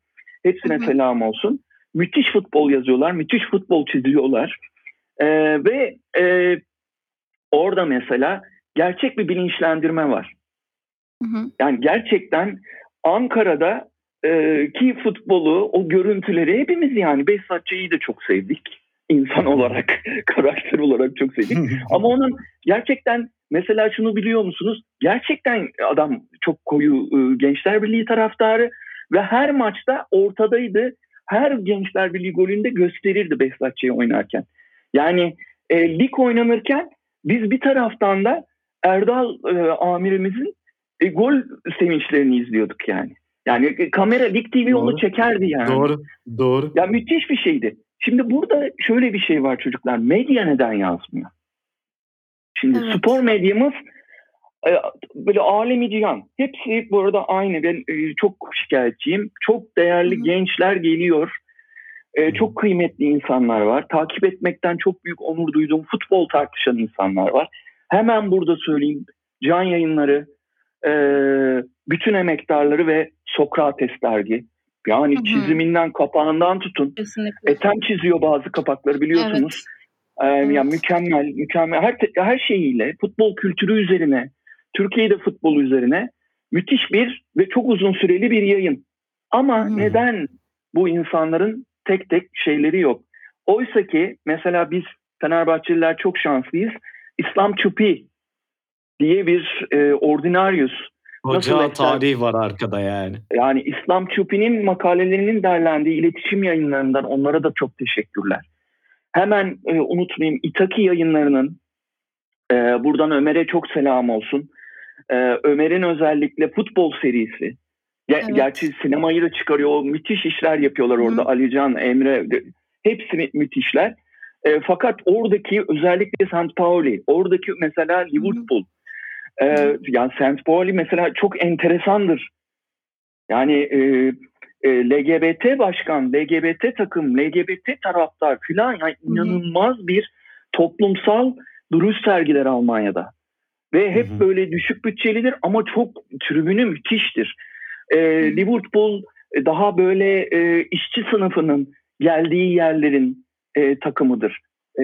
Hepsine selam olsun. Müthiş futbol yazıyorlar, müthiş futbol çiziyorlar. Ee, ve e, orada mesela gerçek bir bilinçlendirme var. Hı hı. Yani gerçekten Ankara'da e, ki futbolu, o görüntüleri hepimiz yani Behzatçı'yı da çok sevdik. İnsan olarak, karakter olarak çok sevdik. Ama onun gerçekten mesela şunu biliyor musunuz? Gerçekten adam çok koyu e, Gençler Birliği taraftarı ve her maçta ortadaydı. Her Gençler Birliği golünde gösterirdi Behzatçı'yı oynarken. Yani e, lig oynanırken biz bir taraftan da Erdal e, amirimizin e, gol sevinçlerini izliyorduk yani. Yani e, kamera Lig TV onu Doğru. çekerdi yani. Doğru. Doğru. Ya müthiş bir şeydi. Şimdi burada şöyle bir şey var çocuklar. Medya neden yazmıyor? Şimdi Evet. spor medyamız böyle alemi cihan. Hepsi bu arada aynı. Ben e, çok şikayetçiyim. Çok değerli Hı hı. gençler geliyor. E, Hı. çok kıymetli insanlar var. Takip etmekten çok büyük onur duyduğum futbol tartışan insanlar var. Hemen burada söyleyeyim. Can yayınları, e, bütün emektarları ve Sokrates dergi. Yani Hı hı. çiziminden, kapağından tutun. Kesinlikle. Ethem çiziyor bazı kapakları biliyorsunuz. Ee, Evet. Yani mükemmel, mükemmel her her şeyiyle futbol kültürü üzerine, Türkiye'de futbol üzerine müthiş bir ve çok uzun süreli bir yayın. Ama Hı. neden bu insanların tek tek şeyleri yok? Oysa ki mesela biz Fenerbahçeliler çok şanslıyız. İslam Çupi diye bir e, ordinaryus Nasıl Hoca eser? tarihi var arkada yani. yani İslam Çupi'nin makalelerinin derlendiği iletişim yayınlarından onlara da çok teşekkürler. Hemen e, unutmayayım İtaki yayınlarının e, buradan Ömer'e çok selam olsun. E, Ömer'in özellikle futbol serisi. Ge- Evet. Gerçi sinemayı da çıkarıyor. O müthiş işler yapıyorlar orada. Hı. Alican, Emre hepsi mü- müthişler. E, fakat oradaki özellikle St. Pauli, oradaki mesela Liverpool. E, Hı. yani St. Pauli mesela çok enteresandır. Yani e, e, LGBT başkan, LGBT takım, LGBT taraftar filan yani hı. inanılmaz bir toplumsal duruş sergiler Almanya'da. Ve hep Hı hı. böyle düşük bütçelidir ama çok tribünü müthiştir. E, hı. Liverpool e, daha böyle e, işçi sınıfının geldiği yerlerin e, takımıdır. E,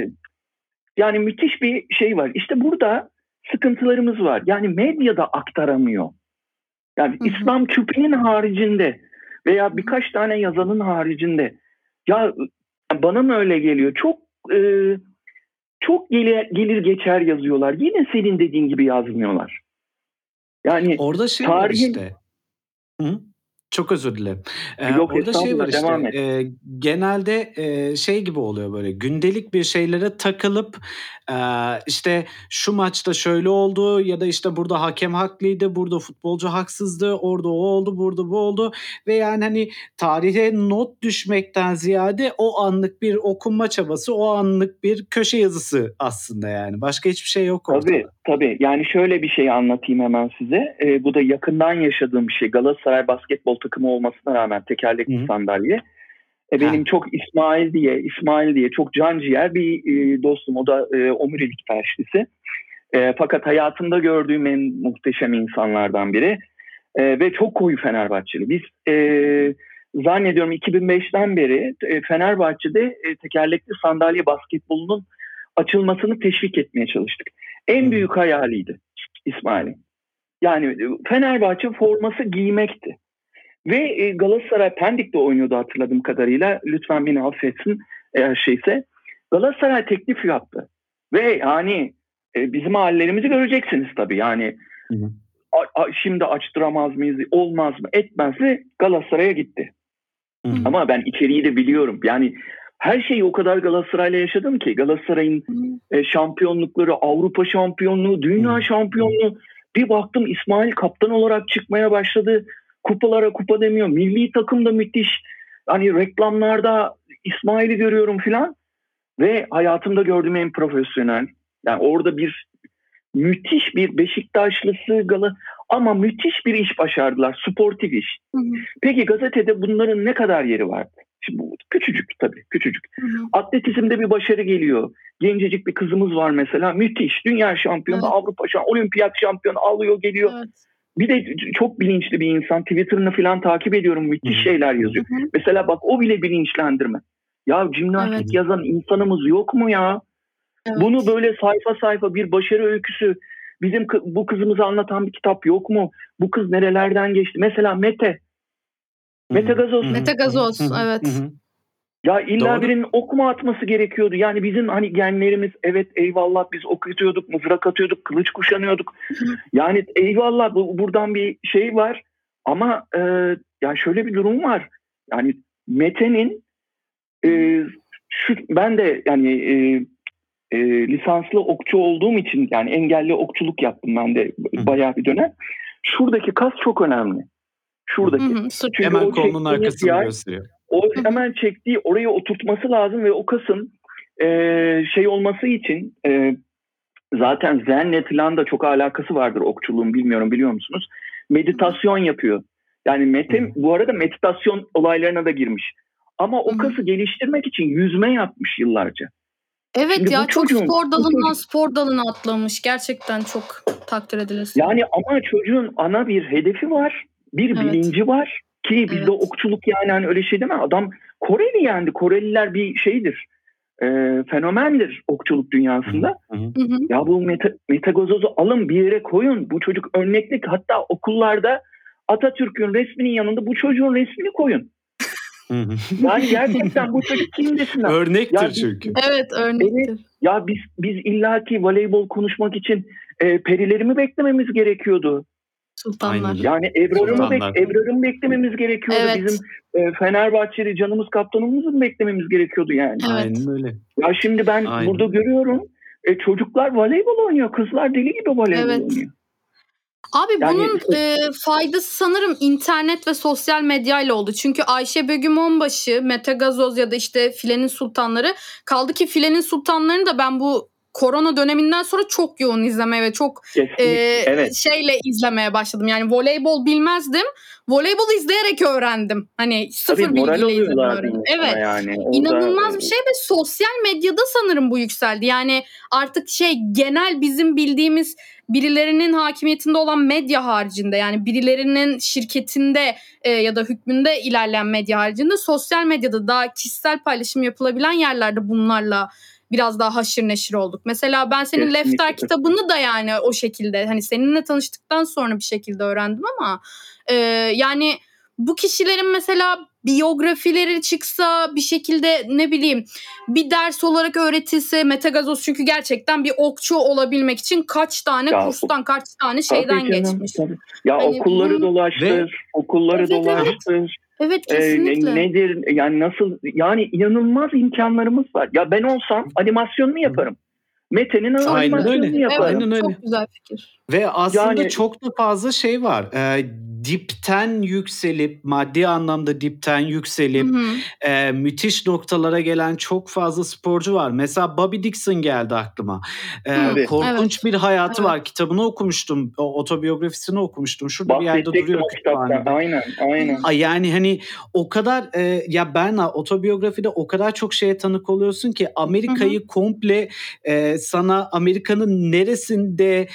yani müthiş bir şey var. İşte burada sıkıntılarımız var. Yani medyada aktaramıyor. Yani Hı hı. İslam küpünün haricinde veya birkaç tane yazanın haricinde ya bana mı öyle geliyor? Çok e, çok gelir, gelir geçer yazıyorlar. Yine senin dediğin gibi yazmıyorlar. Yani Orada şey var tarihin- işte. Hı? Çok özür dilerim. Ee, Yok, orada şey var işte. e, genelde e, şey gibi oluyor böyle gündelik bir şeylere takılıp e, işte şu maçta şöyle oldu ya da işte burada hakem haklıydı, burada futbolcu haksızdı, orada o oldu, burada bu oldu ve yani hani tarihe not düşmekten ziyade o anlık bir okunma çabası, o anlık bir köşe yazısı aslında yani. Başka hiçbir şey yok ortada. Tabii tabii. Yani şöyle bir şey anlatayım hemen size. Ee, bu da yakından yaşadığım bir şey. Galatasaray basketbol takımı olmasına rağmen tekerlekli Hı hı. sandalye. E, benim Ha. çok İsmail diye, İsmail diye çok can ciğer bir e, dostum. O da e, omurilik felçlisi. E, fakat hayatımda gördüğüm en muhteşem insanlardan biri. E, ve çok koyu Fenerbahçeli. Biz e, zannediyorum 2005'ten beri e, Fenerbahçe'de e, tekerlekli sandalye basketbolunun açılmasını teşvik etmeye çalıştık. En Hı. büyük hayaliydi İsmail'in. Yani e, Fenerbahçe forması giymekti. Ve e, Galatasaray Pendik'te oynuyordu hatırladığım kadarıyla. Lütfen beni affetsin eğer şeyse. Galatasaray teklif yaptı. Ve yani e, bizim hallerimizi göreceksiniz tabii. Yani Hı hı. a- a- şimdi açtıramaz mıyız, olmaz mı, etmez mi Galatasaray'a gitti. Hı hı. Ama ben içeriği de biliyorum. Yani her şeyi o kadar Galatasaray'la yaşadım ki Galatasaray'ın e, şampiyonlukları, Avrupa şampiyonluğu, dünya şampiyonluğu. Bir baktım İsmail kaptan olarak çıkmaya başladı. Kupalara kupa demiyor. Milli takım da müthiş. Hani reklamlarda İsmail'i görüyorum filan ve hayatımda gördüğüm en profesyonel. Yani orada bir müthiş bir Beşiktaşlısı galı ama müthiş bir iş başardılar. Sportif iş. Hı hı. Peki gazetede bunların ne kadar yeri vardı? Şimdi bu küçücük tabii küçücük. Hı hı. Atletizmde bir başarı geliyor. Gencecik bir kızımız var mesela. Müthiş. Dünya şampiyonu, Evet. Avrupa şampiyonu, olimpiyat şampiyonu alıyor geliyor. Evet. Bir de çok bilinçli bir insan. Twitter'ını falan takip ediyorum. Müthiş Hı. şeyler yazıyor. Hı hı. Mesela bak o bile bilinçlendirme. Ya jimnastik Evet. yazan insanımız yok mu ya? Evet. Bunu böyle sayfa sayfa bir başarı öyküsü bizim bu kızımızı anlatan bir kitap yok mu? Bu kız nerelerden geçti? Mesela Mete. Mete Gazoz. Mete Gazoz, Hı hı, evet. Ya illa Doğru. birinin okuma atması gerekiyordu. Yani bizim hani genlerimiz evet eyvallah biz okutuyorduk, mızrak atıyorduk, kılıç kuşanıyorduk. yani eyvallah bu, buradan bir şey var. Ama e, ya şöyle bir durum var. Yani Mete'nin e, şu ben de yani e, e, lisanslı okçu olduğum için yani engelli okçuluk yaptım ben de bayağı bir dönem. Şuradaki kas çok önemli. Şuradaki. Hı hı. Çünkü Hemen kolunun arkasını yer- gösteriyor. O hemen çektiği orayı oturtması lazım ve o kasın e, şey olması için e, zaten zenle falan da çok alakası vardır okçuluğun bilmiyorum biliyor musunuz? Meditasyon yapıyor. Yani hı. bu arada meditasyon olaylarına da girmiş. Ama o kası geliştirmek için yüzme yapmış yıllarca. Evet Şimdi ya bu çok çocuğun- spor dalından çocuk- spor dalına atlamış. Gerçekten çok takdir edilesi. Yani ama çocuğun ana bir hedefi var. Bir Evet. bilinci var. Ki bizde Evet. okçuluk yani hani öyle şey deme. Adam Koreli yendi. Koreliler bir şeydir. E, fenomendir okçuluk dünyasında. Hı hı. Ya bu meta, metagozozu alın bir yere koyun. Bu çocuk örneklik. Hatta okullarda Atatürk'ün resminin yanında bu çocuğun resmini koyun. Hı hı. Yani gerçekten bu çocuk kim desinler. Örnektir Ya biz- çünkü. Evet örnektir. Ya biz biz illaki voleybol konuşmak için e, perileri mi beklememiz gerekiyordu? Sultanlar. Aynen. Yani Ebrar'ı mı, bek, Sultanlar. Ebrar'ı mı beklememiz gerekiyordu? Evet. Bizim e, Fenerbahçeli canımız kaptanımızı mı beklememiz gerekiyordu yani? Evet. Aynen öyle. Ya şimdi ben Aynen. burada görüyorum e, çocuklar voleybol oynuyor. Kızlar deli gibi voleybol Evet. oynuyor. Abi Yani- bunun e, faydası sanırım internet ve sosyal medyayla oldu. Çünkü Ayşe Begüm Onbaşı, Mete Gazoz ya da işte Filenin Sultanları kaldı ki Filenin Sultanlarını da ben bu korona döneminden sonra çok yoğun izlemeye ve çok Kesinlikle. e, evet. şeyle izlemeye başladım. Yani voleybol bilmezdim. Voleybol izleyerek öğrendim. Hani sıfır Tabii bilgiyle izledim öğrendim. Evet. yani. İnanılmaz bir şey ve sosyal medyada sanırım bu yükseldi. Yani artık şey genel bizim bildiğimiz birilerinin hakimiyetinde olan medya haricinde yani birilerinin şirketinde e, ya da hükmünde ilerleyen medya haricinde sosyal medyada daha kişisel paylaşım yapılabilen yerlerde bunlarla biraz daha haşır neşir olduk. Mesela ben senin Kesinlikle. Lefter kitabını da yani o şekilde hani seninle tanıştıktan sonra bir şekilde öğrendim ama e, yani bu kişilerin mesela biyografileri çıksa bir şekilde ne bileyim bir ders olarak öğretilse metagazoz çünkü gerçekten bir okçu olabilmek için kaç tane Ya, kurstan kaç tane şeyden canım, geçmiş. tabii. Ya Hani okulları bunun- dolaştır, okulları Evet, evet. dolaştır. Evet Ee, kesinlikle. nedir yani nasıl yani inanılmaz imkanlarımız var. Ya ben olsam animasyonunu yaparım. Mete'nin Aynen animasyonunu öyle. yaparım. evet, Aynen öyle. çok güzel fikir. Ve aslında Yani- çok da fazla şey var. Ee, dipten yükselip, maddi anlamda dipten yükselip Hı e, müthiş noktalara gelen çok fazla sporcu var. Mesela Bobby Dixon geldi aklıma. Hı, korkunç evet. bir hayatı Evet. var. Kitabını okumuştum. O otobiyografisini okumuştum. Şurada bir yerde duruyor kütüphanede. Aynen, aynen. Ay Yani hani o kadar e, ya Berna otobiyografide o kadar çok şeye tanık oluyorsun ki Amerika'yı komple e, sana Amerika'nın neresinde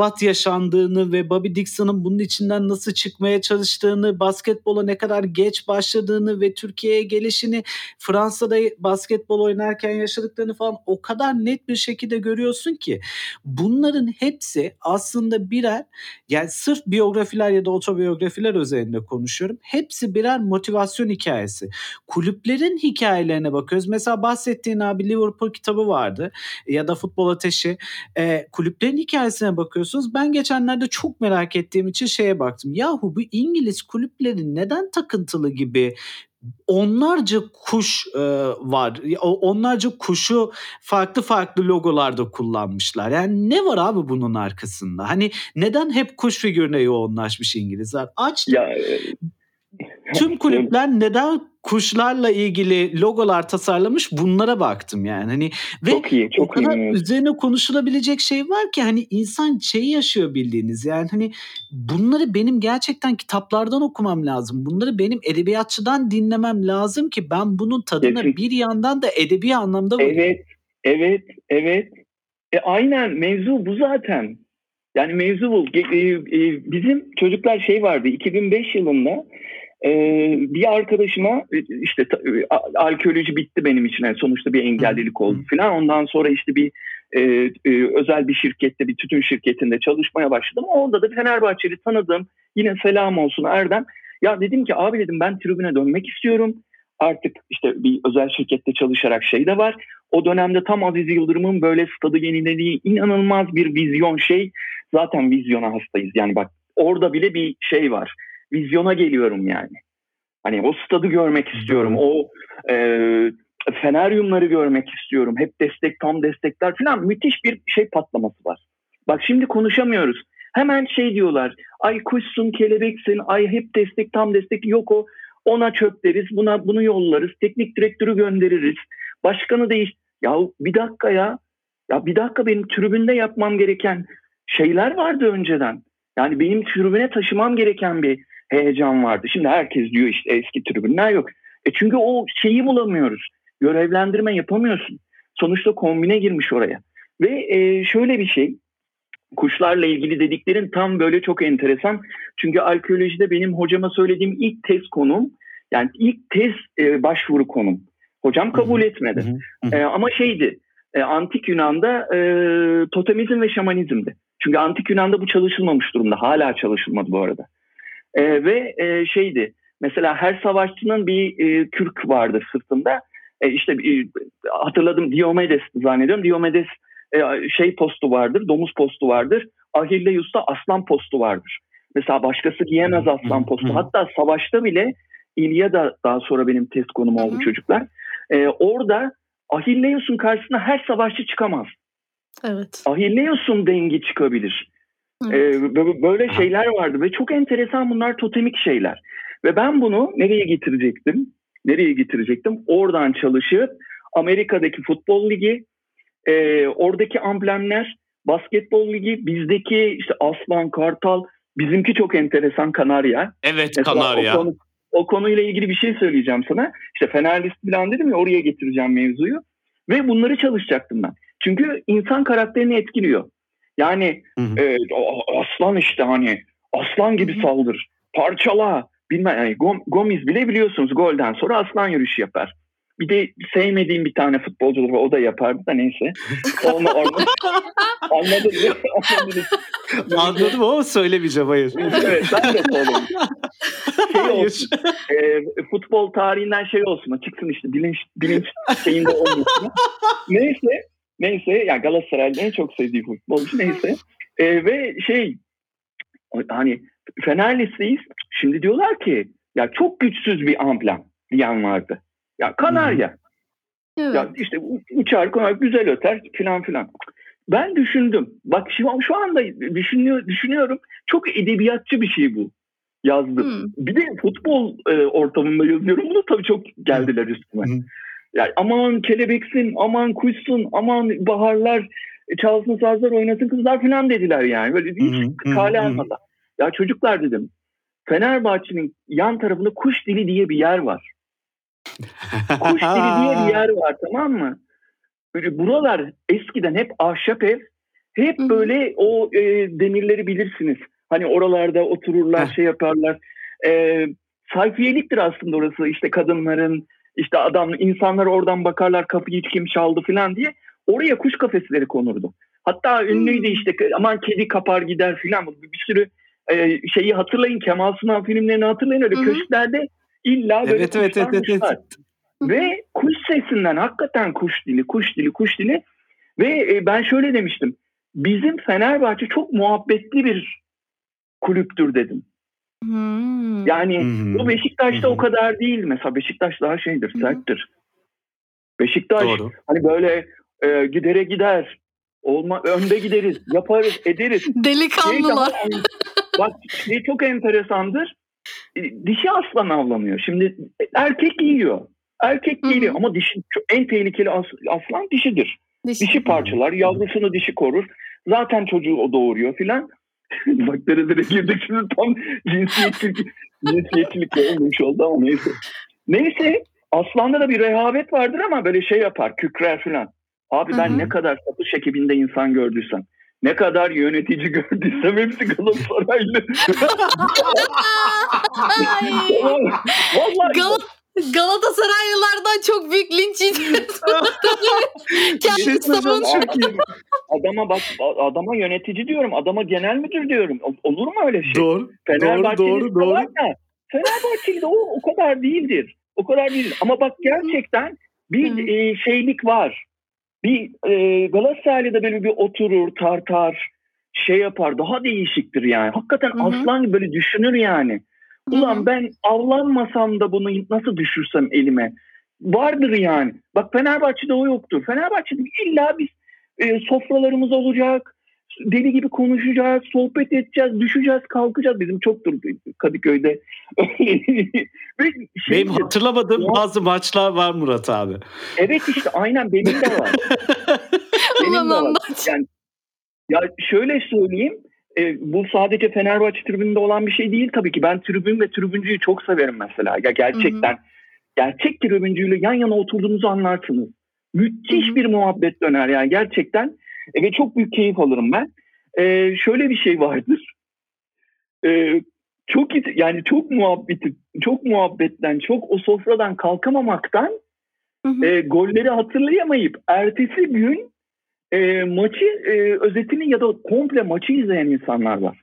berbat yaşandığını ve Bobby Dixon'ın bunun içinden nasıl çıkmaya çalıştığını, basketbola ne kadar geç başladığını ve Türkiye'ye gelişini, Fransa'da basketbol oynarken yaşadıklarını falan o kadar net bir şekilde görüyorsun ki bunların hepsi aslında birer yani sırf biyografiler ya da otobiyografiler üzerinde konuşuyorum. Hepsi birer motivasyon hikayesi. Kulüplerin hikayelerine bakıyoruz. Mesela bahsettiğin abi Liverpool kitabı vardı ya da Futbol Ateşi. Ee, kulüplerin hikayesine bakıyorsunuz. Ben geçenlerde çok merak ettiğim için şeye baktım. Yahu bu İngiliz kulüpleri neden takıntılı gibi onlarca kuş e, var. Onlarca kuşu farklı farklı logolarda kullanmışlar. Yani ne var abi bunun arkasında? Hani neden hep kuş figürüne yoğunlaşmış İngilizler? Açtım. Ya e, tüm kulüpler neden kuşlarla ilgili logolar tasarlamış bunlara baktım yani. Hani ve Çok iyi, çok o kadar iyi. üzerine konuşulabilecek şey var ki hani insan şeyi yaşıyor bildiğiniz yani hani bunları benim gerçekten kitaplardan okumam lazım. Bunları benim edebiyatçıdan dinlemem lazım ki ben bunun tadına Kesin. bir yandan da edebi anlamda varayım. Evet, evet, evet. E, aynen mevzu bu zaten. Yani mevzu bu. E, e, bizim çocuklar şey vardı 2005 yılında e, bir arkadaşıma e, işte ta- e, arkeoloji bitti benim için. Yani sonuçta bir engellilik oldu falan. Ondan sonra işte bir e, e, özel bir şirkette bir tütün şirketinde çalışmaya başladım. Orada da Fenerbahçeli tanıdığım yine selam olsun Erdem. Ya dedim ki abi dedim ben tribüne dönmek istiyorum. Artık işte bir özel şirkette çalışarak şey de var. O dönemde tam Aziz Yıldırım'ın böyle stadı yenilediği inanılmaz bir vizyon şey. Zaten vizyona hastayız. Yani bak orada bile bir şey var. Vizyona geliyorum yani. Hani o stadı görmek istiyorum. O e, feneryumları görmek istiyorum. Hep destek, tam destekler falan. Müthiş bir şey patlaması var. Bak şimdi konuşamıyoruz. Hemen şey diyorlar. Ay kuşsun, kelebeksin. Ay hep destek, tam destek. Yok o. Ona çöp deriz. Buna bunu yollarız. Teknik direktörü göndeririz. Başkanı değiş. Ya bir dakika ya. Ya bir dakika benim tribünde yapmam gereken şeyler vardı önceden. Yani benim tribüne taşımam gereken bir heyecan vardı. Şimdi herkes diyor işte eski tribünler yok. E çünkü o şeyi bulamıyoruz. Görevlendirme yapamıyorsun. Sonuçta kombine girmiş oraya. Ve e, şöyle bir şey. Kuşlarla ilgili dediklerin tam böyle çok enteresan. Çünkü arkeolojide benim hocama söylediğim ilk tez konum, yani ilk tez e, başvuru konum. Hocam kabul etmedi. E, ama şeydi, e, antik Yunan'da e, totemizm ve şamanizmdi. Çünkü antik Yunan'da bu çalışılmamış durumda. Hala çalışılmadı bu arada. E, ve e, şeydi, mesela her savaşçının bir e, kürk vardır sırtında. E, işte e, hatırladım Diomedes zannediyorum. Diomedes e, şey postu vardır, domuz postu vardır. Ahilleus'ta aslan postu vardır. Mesela başkası giyemez aslan postu. Hatta savaşta bile İlyada daha sonra benim test konum oldu çocuklar. E, orada Ahilleus'un karşısına her savaşçı çıkamaz. Evet. Ahilleus'un dengi çıkabilir. Ee, bö- böyle şeyler vardı ve çok enteresan bunlar totemik şeyler. Ve ben bunu nereye getirecektim? Nereye getirecektim? Oradan çalışıp Amerika'daki futbol ligi, e, oradaki amblemler, basketbol ligi, bizdeki işte aslan, kartal, bizimki çok enteresan kanarya. Evet Mesela Kanarya. O, konu, o konuyla ilgili bir şey söyleyeceğim sana. İşte Fenerlist falan dedim ya oraya getireceğim mevzuyu. Ve bunları çalışacaktım ben. Çünkü insan karakterini etkiliyor. Yani Hı hı. e, aslan işte hani aslan gibi Hı hı. saldır. Parçala. Bilmem yani Gom- Gomis bile biliyorsunuz golden sonra aslan yürüyüşü yapar. Bir de sevmediğim bir tane futbolcu var o da yapardı da neyse. Onu, onu, anladın mı? Anladın mı? Anladım ama söylemeyeceğim hayır. evet ben de söyledim. Şey olsun, e, futbol tarihinden şey olsun. Çıksın işte bilinç, bilinç şeyinde olmasın. neyse. Neyse. Yani Galatasaray'ın en çok sevdiği futbolcu neyse. E, ve şey hani Fenerlisteyiz. Şimdi diyorlar ki ya çok güçsüz bir amblem diyen vardı. Ya Kanarya. Evet. Ya işte uçar konar güzel öter filan filan. Ben düşündüm. Bak şu, şu anda düşünüyor, düşünüyorum. Çok edebiyatçı bir şey bu. Yazdım. Hmm. Bir de futbol e, ortamında yazıyorum. Bunu tabii çok geldiler üstüme. Hı. Yani aman kelebeksin, aman kuşsun, aman baharlar, çalsın sazlar oynasın kızlar falan dediler yani. Böyle hiç kale almadan. Ya çocuklar dedim. Fenerbahçe'nin yan tarafında kuş dili diye bir yer var. Kuş dili diye bir yer var tamam mı? Böyle buralar eskiden hep ahşap ev. Hep böyle o e, demirleri bilirsiniz. Hani oralarda otururlar, şey yaparlar. E, sayfiyeliktir aslında orası. İşte kadınların, işte adam, insanlar oradan bakarlar kapıyı kim çaldı falan diye. Oraya kuş kafesleri konurdu. Hatta ünlüydü Hmm. işte aman kedi kapar gider filan. Bir, sürü e, şeyi hatırlayın. Kemal Sunal filmlerini hatırlayın. Öyle köşklerde illa böyle Evet evet evet evet. muşlar. Ve kuş sesinden hakikaten kuş dili, kuş dili, kuş dili. Ve e, ben şöyle demiştim. Bizim Fenerbahçe çok muhabbetli bir kulüptür dedim. Hmm. Yani hı. bu Beşiktaş'ta hı. o kadar değil. Mesela Beşiktaş daha şeydir, hı. serttir. Beşiktaş Doğru. hani böyle e, gidere gider. Olma, önde gideriz, yaparız, ederiz. Şey Delikanlılar. daha- bak şey çok enteresandır. e, dişi aslan avlanıyor. Şimdi erkek yiyor. Erkek geliyor ama dişi en tehlikeli as- aslan dişidir. Dişi. Dişi parçalar, yavrusunu dişi korur. Zaten çocuğu o doğuruyor filan. Bak nerelere girdik şimdi tam cinsiyetçilik, cinsiyetçilik olmuş oldu ama neyse. Neyse aslanda da bir rehavet vardır ama böyle şey yapar, kükrer filan. Abi ben Hı hı. ne kadar satış ekibinde insan gördüysem, ne kadar yönetici gördüysem hepsi Galatasaraylı. Ay. Vallahi Gal- Galatasaraylılardan çok büyük linç yiyeceğiz. Bir şey savun. çok iyi. adama bak adama yönetici diyorum, adama genel müdür diyorum. Olur mu öyle şey? Doğru, doğru, Fenerbahçeli doğru, doğru. var da Fenerbahçeli de o, o kadar değildir. O kadar değil. Ama bak gerçekten bir e, şeylik var. Bir e, Galatasaray'da böyle bir oturur, tartar, şey yapar. Daha değişiktir yani. Hakikaten Hı hı. aslan gibi böyle düşünür yani. Ulan ben avlanmasam da bunu nasıl düşürsem elime. Vardır yani. Bak Fenerbahçe'de o yoktur. Fenerbahçe'de illa biz e, sofralarımız olacak. Deli gibi konuşacağız, sohbet edeceğiz, düşeceğiz, kalkacağız. Bizim çoktur Kadıköy'de. Ve şey- Benim hatırlamadığım Ya- bazı maçlar var Murat abi. evet işte aynen benim de var. Benim Ulan de var. Yani, ya şöyle söyleyeyim. E, bu sadece Fenerbahçe tribünde olan bir şey değil tabii ki. Ben tribün ve tribüncüyü çok severim mesela. Ya gerçekten. Gerçek tribüncüyle yan yana oturduğunuzu anlarsınız. Müthiş Hı hı. bir muhabbet döner yani gerçekten. E, ve çok büyük keyif alırım ben. E, şöyle bir şey vardır. E, çok yani çok muhabbeti, çok muhabbetten, çok o sofradan kalkamamaktan Hı hı. e, golleri hatırlayamayıp ertesi gün e, maçı e, özetini ya da komple maçı izleyen insanlar var.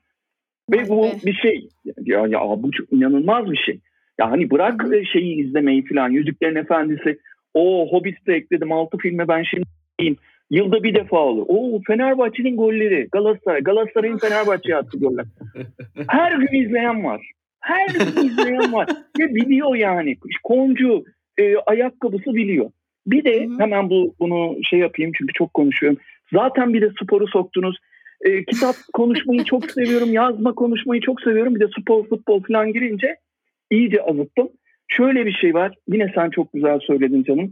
Ve bu be. bir şey ya ya bu çok inanılmaz bir şey. Ya hani bırak e, şeyi izlemeyi falan Yüzüklerin Efendisi o Hobbit'te ekledim altı filme ben şimdi izleyeyim. Yılda bir defa olur. O Fenerbahçe'nin golleri. Galatasaray. Galatasaray'ın Fenerbahçe'ye attığı goller. Her gün izleyen var. Her gün izleyen var. Ve biliyor yani. Koncu e, ayakkabısı biliyor. Bir de Hı hı. hemen bu bunu şey yapayım çünkü çok konuşuyorum. Zaten bir de sporu soktunuz. E, kitap konuşmayı çok seviyorum. Yazma konuşmayı çok seviyorum. Bir de spor, futbol falan girince iyice azıttım. Şöyle bir şey var. Yine sen çok güzel söyledin canım.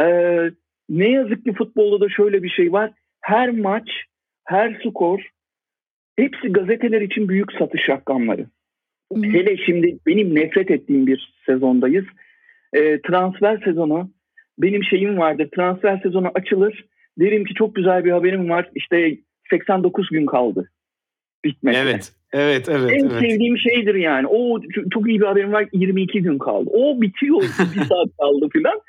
Ee, ne yazık ki futbolda da şöyle bir şey var. Her maç, her skor hepsi gazeteler için büyük satış rakamları. Hı hı. Hele şimdi benim nefret ettiğim bir sezondayız. Ee, transfer sezonu benim şeyim vardır. Transfer sezonu açılır. Derim ki çok güzel bir haberim var. İşte 89 gün kaldı. Bitmesine. Evet, evet, evet, En evet. sevdiğim şeydir yani. O çok, iyi bir haberim var. 22 gün kaldı. O bitiyor. bir saat kaldı filan.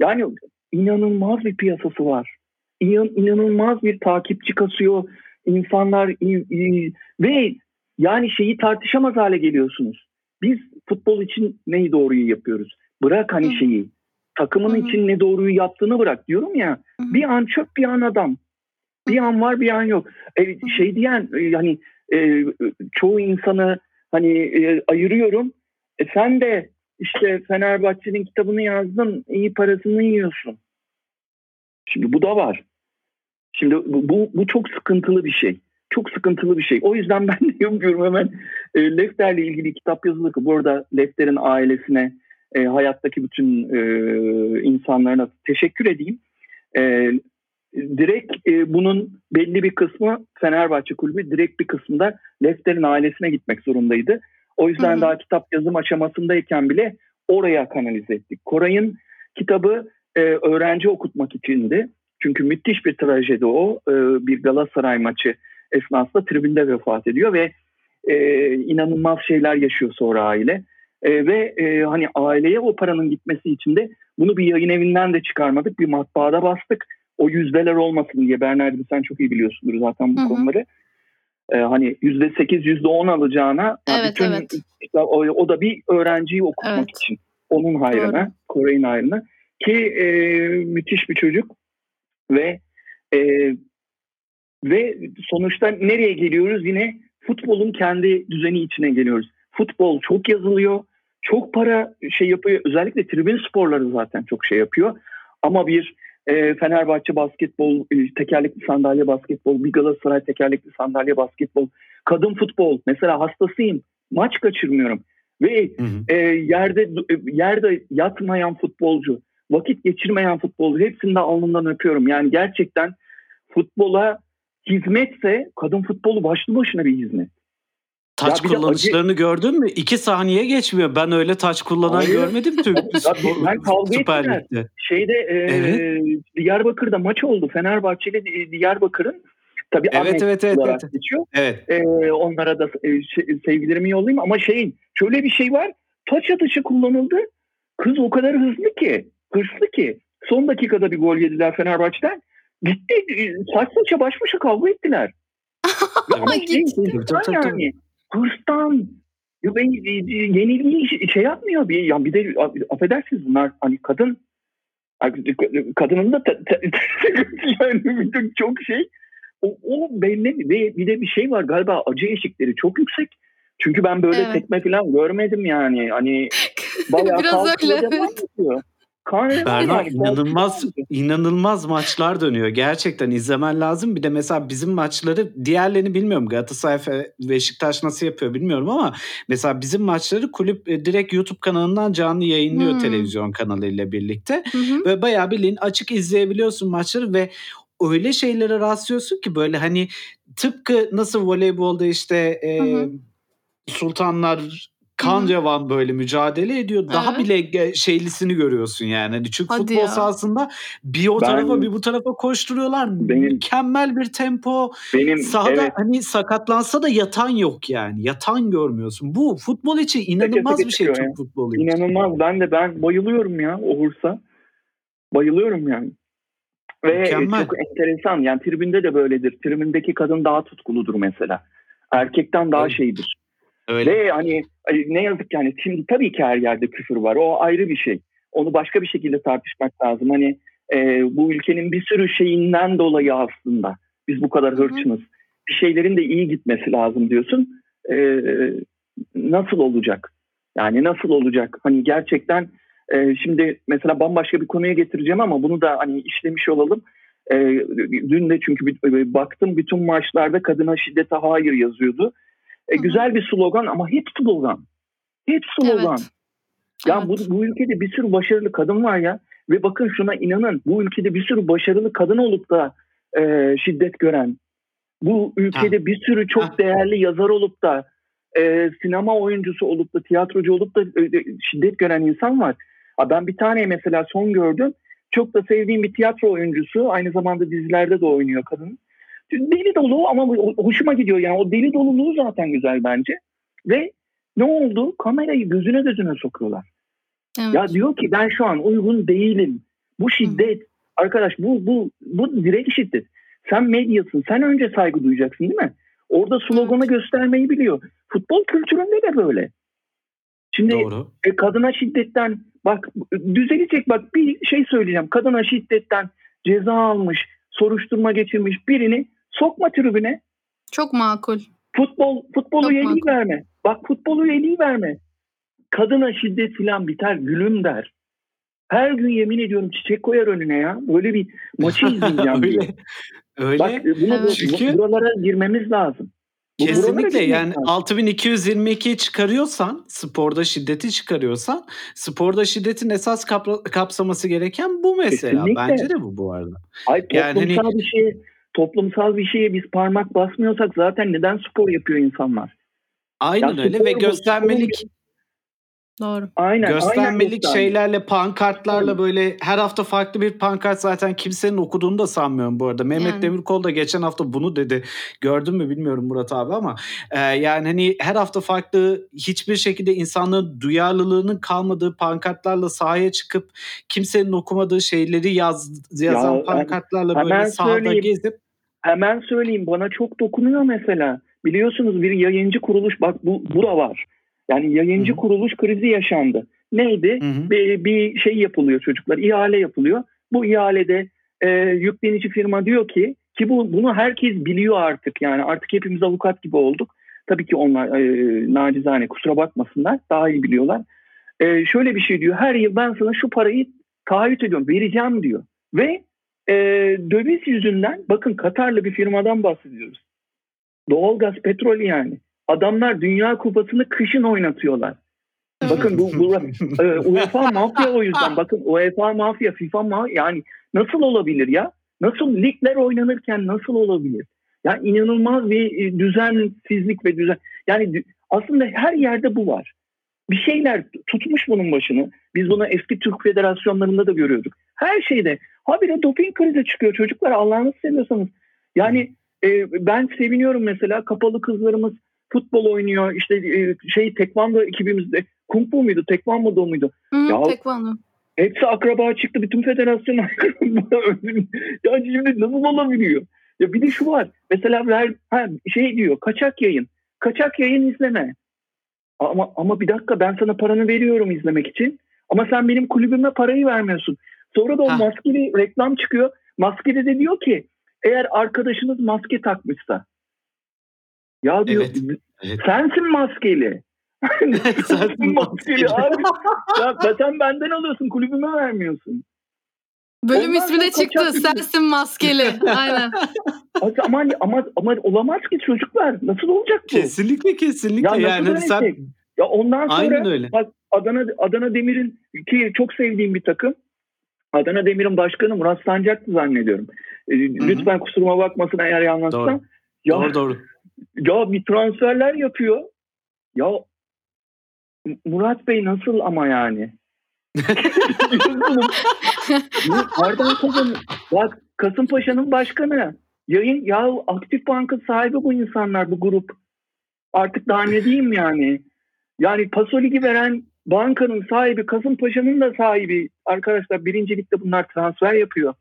Yani inanılmaz bir piyasası var. İnan, inanılmaz bir takipçi kasıyor. İnsanlar ve yani şeyi tartışamaz hale geliyorsunuz. Biz futbol için neyi doğruyu yapıyoruz? Bırak hani Hı. şeyi. Takımın Hı hı. için ne doğruyu yaptığını bırak diyorum ya. Hı hı. Bir an çöp bir an adam. Bir an var bir an yok. E, şey diyen e, hani e, çoğu insanı hani e, ayırıyorum. E, sen de işte Fenerbahçe'nin kitabını yazdın, iyi parasını yiyorsun. Şimdi bu da var. Şimdi bu, bu, bu çok sıkıntılı bir şey. Çok sıkıntılı bir şey. O yüzden ben de yapıyorum hemen e, Lefter'le ilgili kitap yazılır ki bu arada Lefter'in ailesine, e, hayattaki bütün e, insanlarına teşekkür edeyim. E, direkt e, bunun belli bir kısmı Fenerbahçe kulübü, direkt bir kısmında Lefter'in ailesine gitmek zorundaydı. O yüzden Hı hı. daha kitap yazım aşamasındayken bile oraya kanalize ettik. Koray'ın kitabı e, öğrenci okutmak içindi. Çünkü müthiş bir trajedi o. E, bir Galatasaray maçı esnasında tribünde vefat ediyor ve e, inanılmaz şeyler yaşıyor sonra aile. E, ve e, hani aileye o paranın gitmesi için de bunu bir yayın evinden de çıkarmadık. Bir matbaada bastık. O yüzdeler olmasın diye Bernard'ı sen çok iyi biliyorsundur zaten bu Hı hı. konuları. E, hani yüzde sekiz, yüzde on alacağına Evet, bütün evet. işte o, o da bir öğrenciyi okutmak Evet. için. Onun hayrına, Doğru. Koray'ın hayrına. Ki e, müthiş bir çocuk ve e, ve sonuçta nereye geliyoruz? Yine futbolun kendi düzeni içine geliyoruz. Futbol çok yazılıyor, çok para şey yapıyor. Özellikle tribün sporları zaten çok şey yapıyor. Ama bir e, Fenerbahçe basketbol, e, tekerlekli sandalye basketbol, bir Galatasaray tekerlekli sandalye basketbol, kadın futbol. Mesela hastasıyım. Maç kaçırmıyorum. Ve e, yerde e, yerde yatmayan futbolcu, vakit geçirmeyen futbolcu hepsini alnından öpüyorum. Yani gerçekten futbola hizmetse kadın futbolu başlı başına bir hizmet. Taç kullanışlarını acı... gördün mü? İki saniye geçmiyor. Ben öyle taç kullanan Hayır. görmedim tüm ben kavga Süper Lig'de. Şeyde e, evet. Diyarbakır'da maç oldu. Fenerbahçe ile Diyarbakır'ın Tabii evet, evet, evet, evet. geçiyor. Evet. Ee, onlara da e, sevgilerimi yollayayım ama şeyin şöyle bir şey var. Taç atışı kullanıldı. Kız o kadar hızlı ki, hırslı ki. Son dakikada bir gol yediler Fenerbahçe'den. Gitti saç saça baş başa kavga ettiler. yani şey, yani hırstan yenilgiyi şey yapmıyor bir yani bir de affedersiniz bunlar hani kadın kadının da yani çok şey o, o belli ve bir de bir şey var galiba acı eşikleri çok yüksek. Çünkü ben böyle evet. tekme falan görmedim yani. Hani bayağı Biraz öyle. Evet. Berna inanılmaz inanılmaz maçlar dönüyor. Gerçekten izlemen lazım. Bir de mesela bizim maçları diğerlerini bilmiyorum. Galatasaray ve Beşiktaş nasıl yapıyor bilmiyorum ama mesela bizim maçları kulüp e, direkt YouTube kanalından canlı yayınlıyor hmm. televizyon kanalıyla birlikte. Hmm. Ve bayağı bildiğin açık izleyebiliyorsun maçları ve öyle şeylere rastlıyorsun ki böyle hani tıpkı nasıl voleybolda işte e, sultanlar kan revan böyle mücadele ediyor. Daha evet. bile şeylisini görüyorsun yani. Hani çünkü Hadi futbol ya. sahasında bir o tarafa ben, bir bu tarafa koşturuyorlar. Benim, Mükemmel bir tempo. Benim sahada evet. hani sakatlansa da yatan yok yani. Yatan görmüyorsun. Bu futbol için inanılmaz bir şey Türk futbolu için. İnanılmaz. Ben de ben bayılıyorum ya o hırsa. Bayılıyorum yani. Ve Mükemmel. çok enteresan yani tribünde de böyledir. Tribündeki kadın daha tutkuludur mesela. Erkekten daha evet. şeydir. Öyle. Ve hani ne yazık yani şimdi tabii ki her yerde küfür var. O ayrı bir şey. Onu başka bir şekilde tartışmak lazım. Hani e, bu ülkenin bir sürü şeyinden dolayı aslında biz bu kadar hırçınız. Bir şeylerin de iyi gitmesi lazım diyorsun. E, nasıl olacak? Yani nasıl olacak? Hani gerçekten e, şimdi mesela bambaşka bir konuya getireceğim ama bunu da hani işlemiş olalım. E, dün de çünkü e, baktım bütün maçlarda kadına şiddete hayır yazıyordu. E, güzel bir slogan ama hep slogan. Hep slogan. Evet. Ya evet. bu, bu ülkede bir sürü başarılı kadın var ya. Ve bakın şuna inanın bu ülkede bir sürü başarılı kadın olup da e, şiddet gören, bu ülkede ha. bir sürü çok ha. değerli yazar olup da e, sinema oyuncusu olup da tiyatrocu olup da e, şiddet gören insan var. Ben bir tane mesela son gördüm. Çok da sevdiğim bir tiyatro oyuncusu. Aynı zamanda dizilerde de oynuyor kadın. Deli dolu ama hoşuma gidiyor. Yani o deli doluluğu zaten güzel bence. Ve ne oldu? Kamerayı gözüne gözüne sokuyorlar. Evet. Ya diyor ki ben şu an uygun değilim. Bu şiddet. Hı. Arkadaş bu bu bu direkt şiddet. Sen medyasın. Sen önce saygı duyacaksın değil mi? Orada sloganı evet. göstermeyi biliyor. Futbol kültüründe de böyle. Şimdi Doğru. E, kadına şiddetten bak düzelecek bak bir şey söyleyeceğim. Kadına şiddetten ceza almış, soruşturma geçirmiş birini sokma tribüne. Çok makul. Futbol futbolu yeliği verme. Bak futbolu yeliği verme. Kadına şiddet filan biter gülüm der. Her gün yemin ediyorum çiçek koyar önüne ya. Böyle bir maçı izleyeceğim öyle, Öyle. Bak bunu, evet. Çünkü... buralara girmemiz lazım. Kesinlikle yani 6222 çıkarıyorsan sporda şiddeti çıkarıyorsan sporda şiddetin esas kapsaması gereken bu mesela. Kesinlikle. Bence de bu bu arada. Hayır, yani hani... bir şey toplumsal bir şeye biz parmak basmıyorsak zaten neden spor yapıyor insanlar? Aynen ya öyle ve göstermelik Doğru. Aynen. Göstermelik aynen şeylerle, pankartlarla evet. böyle her hafta farklı bir pankart zaten kimsenin okuduğunu da sanmıyorum bu arada. Mehmet yani. Demirkol da geçen hafta bunu dedi. Gördün mü bilmiyorum Murat abi ama e, yani hani her hafta farklı hiçbir şekilde insanların duyarlılığının kalmadığı pankartlarla sahaya çıkıp kimsenin okumadığı şeyleri yaz, yazan ya, pankartlarla böyle sahada gezip Hemen söyleyeyim bana çok dokunuyor mesela. Biliyorsunuz bir yayıncı kuruluş bak bu, bu da var. Yani yayıncı Hı-hı. kuruluş krizi yaşandı. Neydi? Bir, bir şey yapılıyor çocuklar, ihale yapılıyor. Bu ihalede e, yüklenici firma diyor ki ki bu bunu herkes biliyor artık yani artık hepimiz avukat gibi olduk. Tabii ki onlar e, nacizane kusura bakmasınlar daha iyi biliyorlar. E, şöyle bir şey diyor her yıl ben sana şu parayı taahhüt ediyorum vereceğim diyor. Ve e, döviz yüzünden bakın Katarlı bir firmadan bahsediyoruz. Doğalgaz, petrol yani. Adamlar Dünya Kupası'nı kışın oynatıyorlar. Bakın bu, bu e, UEFA mafya o yüzden. Bakın UEFA mafya, FIFA mafya yani nasıl olabilir ya? Nasıl ligler oynanırken nasıl olabilir? Yani inanılmaz bir e, düzensizlik ve düzen. Yani aslında her yerde bu var. Bir şeyler tutmuş bunun başını. Biz bunu eski Türk federasyonlarında da görüyorduk. Her şeyde habire doping krizi çıkıyor çocuklar Allah'ını seviyorsanız. Yani e, ben seviniyorum mesela kapalı kızlarımız futbol oynuyor. İşte e, şey tekvando ekibimizde kung fu muydu tekvando muydu? Hı, Ya- tekvando. Hepsi akraba çıktı. Bütün federasyon ya şimdi nasıl olabiliyor? Ya bir de şu var. Mesela ver, ha, şey diyor kaçak yayın. Kaçak yayın izleme. Ama ama bir dakika ben sana paranı veriyorum izlemek için. Ama sen benim kulübüme parayı vermiyorsun. Sonra da o Ha. maskeli reklam çıkıyor. Maskeli de diyor ki eğer arkadaşınız maske takmışsa ya diyor Evet. Evet. sensin maskeli. Sensin maskeli. abi. Ya sen benden alıyorsun kulübüme vermiyorsun. Bölüm Ondan ismi de çıktı. kaçak- Sensin maskeli. Aynen. Ama, ama, ama olamaz ki çocuklar. Nasıl olacak bu? Kesinlikle kesinlikle. Ya yani böyle sen şey? Ya ondan sonra Aynen öyle. bak Adana Adana Demir'in ki çok sevdiğim bir takım. Adana Demir'in başkanı Murat Sancak'tı zannediyorum. Ee, lütfen kusuruma bakmasın eğer yanlışsam. Doğru. Ya, doğru doğru. ya bir transferler yapıyor. Ya Murat Bey nasıl ama yani? Nereden kazan? Bak Kasımpaşa'nın başkanı. Yayın ya Aktif Bank'ın sahibi bu insanlar bu grup. Artık daha ne diyeyim yani. Yani Paso Ligi veren bankanın sahibi Kasımpaşa'nın da sahibi. Arkadaşlar birincilikte bunlar transfer yapıyor.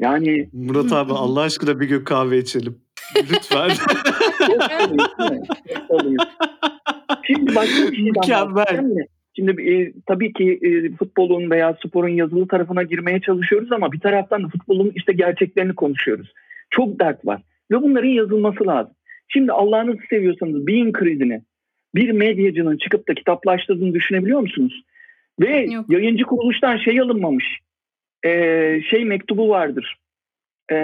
Yani Murat abi Allah aşkına bir gün kahve içelim. Lütfen. Şimdi başka bir şeyden Mükemmel. Şimdi e, tabii ki e, futbolun veya sporun yazılı tarafına girmeye çalışıyoruz ama bir taraftan da futbolun işte gerçeklerini konuşuyoruz. Çok dert var ve bunların yazılması lazım. Şimdi Allah'ınızı seviyorsanız beyin krizini bir medyacının çıkıp da kitaplaştırdığını düşünebiliyor musunuz? Ve Yok. yayıncı kuruluştan şey alınmamış. E, şey mektubu vardır. E,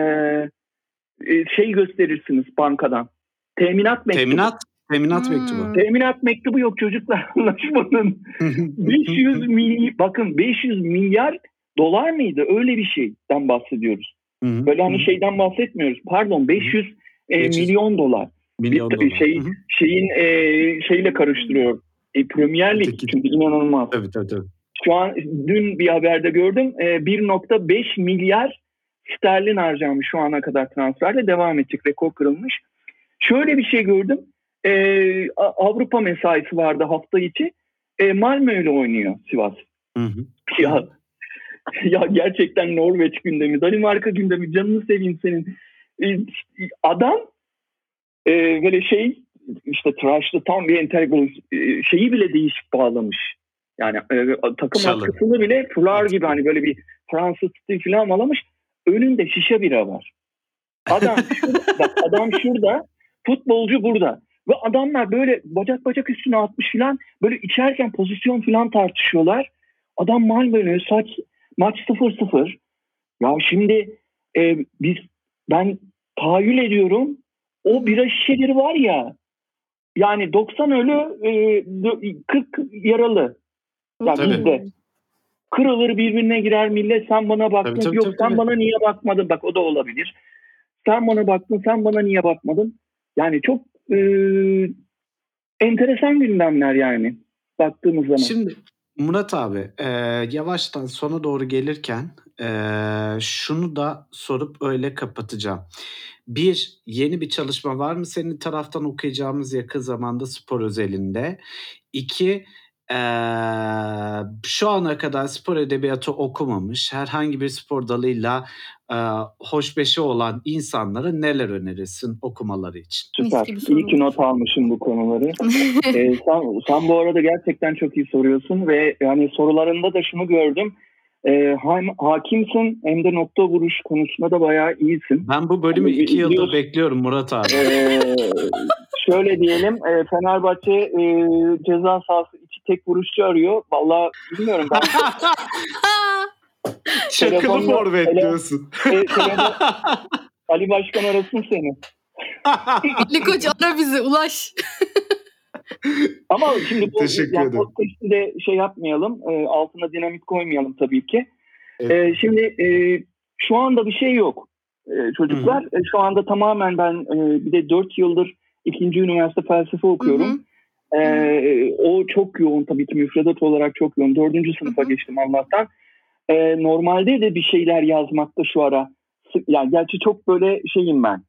e, şey gösterirsiniz bankadan. Teminat mektubu. Teminat. Teminat Hmm. mektubu. Teminat mektubu yok çocuklar anlaşmanın. 500 milyar bakın 500 milyar dolar mıydı? Öyle bir şeyden bahsediyoruz. Hı hı. Böyle hani şeyden bahsetmiyoruz. Pardon 500, e, 500 milyon dolar. Milyon bir- dolar. şey-. Şeyin e, şeyle karıştırıyor. E, Premier Lig çünkü inanılmaz. Tabii tabii tabii. Şu an dün bir haberde gördüm. E, 1.5 milyar sterlin harcanmış şu ana kadar transferle devam edecek. Rekor kırılmış. Şöyle bir şey gördüm. E, Avrupa mesaisi vardı hafta içi. E, Malmö ile oynuyor Sivas. Hı hı. Ya ya gerçekten Norveç gündemi, Danimarka gündemi canını seveyim senin. Ee, Adam e, böyle şey işte tıraşlı tam bir entegral e, şeyi bile değişik bağlamış. Yani e, takım Çalı. atkısını bile fular gibi hani böyle bir Fransız stil falan bağlamış. Önünde şişe bira var. Adam şurada, bak adam şurada, futbolcu burada. Ve adamlar böyle bacak bacak üstüne atmış falan böyle içerken pozisyon falan tartışıyorlar. Adam Malmö'nü saç maç 0-0. Ya şimdi e, biz ben tahayyül ediyorum o bira şişeleri var ya yani 90 ölü e, 40 yaralı. Ya Tabii. bizde. Kırılır birbirine girer millet sen bana baktın Tabii, tabii, yok tabii, sen tabii. bana niye bakmadın bak o da olabilir. Sen bana baktın sen bana niye bakmadın. Yani çok e, enteresan gündemler yani baktığımız zaman. Şimdi Murat abi e, yavaştan sona doğru gelirken e, şunu da sorup öyle kapatacağım. Bir, yeni bir çalışma var mı senin taraftan okuyacağımız yakın zamanda spor özelinde? İki, e, şu ana kadar spor edebiyatı okumamış, herhangi bir spor dalıyla e, hoşbeşi olan insanlara neler önerirsin okumaları için? Süper. İyi ki not almışım bu konuları. Ee, sen, sen bu arada gerçekten çok iyi soruyorsun ve yani sorularında da şunu gördüm. Ee, hem hakimsin hem de nokta vuruş konusunda da bayağı iyisin. Ben bu bölümü Abi, iki yıldır bekliyorum Murat abi. Ee, şöyle diyelim e, Fenerbahçe e, ceza sahası içi tek vuruşçu arıyor. Vallahi bilmiyorum ben. Telefonda- forvet diyorsun. E, Ali Başkan arasın seni. Ali Koç ara bizi ulaş. Ama şimdi bu Teşekkür yani ederim. şey yapmayalım, e, altına dinamit koymayalım tabii ki. Evet. E, şimdi e, şu anda bir şey yok e, çocuklar. E, şu anda tamamen ben e, bir de 4 yıldır ikinci üniversite felsefe okuyorum. Hı hı. E, o çok yoğun tabii ki müfredat olarak çok yoğun. Dördüncü sınıfa Hı hı. geçtim Allah'tan. E, normalde de bir şeyler yazmakta şu ara. Yani gerçi çok böyle şeyim ben.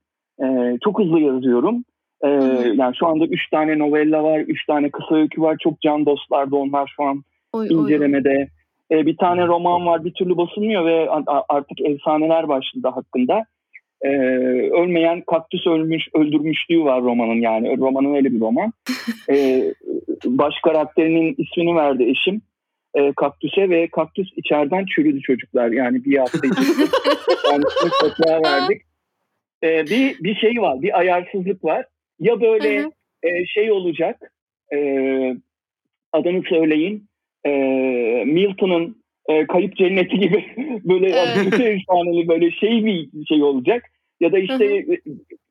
E, çok hızlı yazıyorum. E, hı. yani şu anda üç tane novella var, üç tane kısa öykü var. Çok can dostlardı onlar şu an Oy, oy, oy. incelemede. E, bir tane roman var bir türlü basılmıyor ve artık efsaneler başladı hakkında. E, ölmeyen kaktüs ölmüş öldürmüşlüğü var romanın yani romanın öyle bir roman. E, baş karakterinin ismini verdi eşim e, kaktüse ve kaktüs içeriden çürüdü çocuklar yani bir hafta içinde. yani verdik. E, bir bir şey var bir ayarsızlık var ya böyle Hı hı. e, şey olacak e, adını söyleyin e, Milton'ın e, Kayıp Cenneti gibi böyle Evet. efsaneli böyle şey bir şey olacak ya da işte Hı e,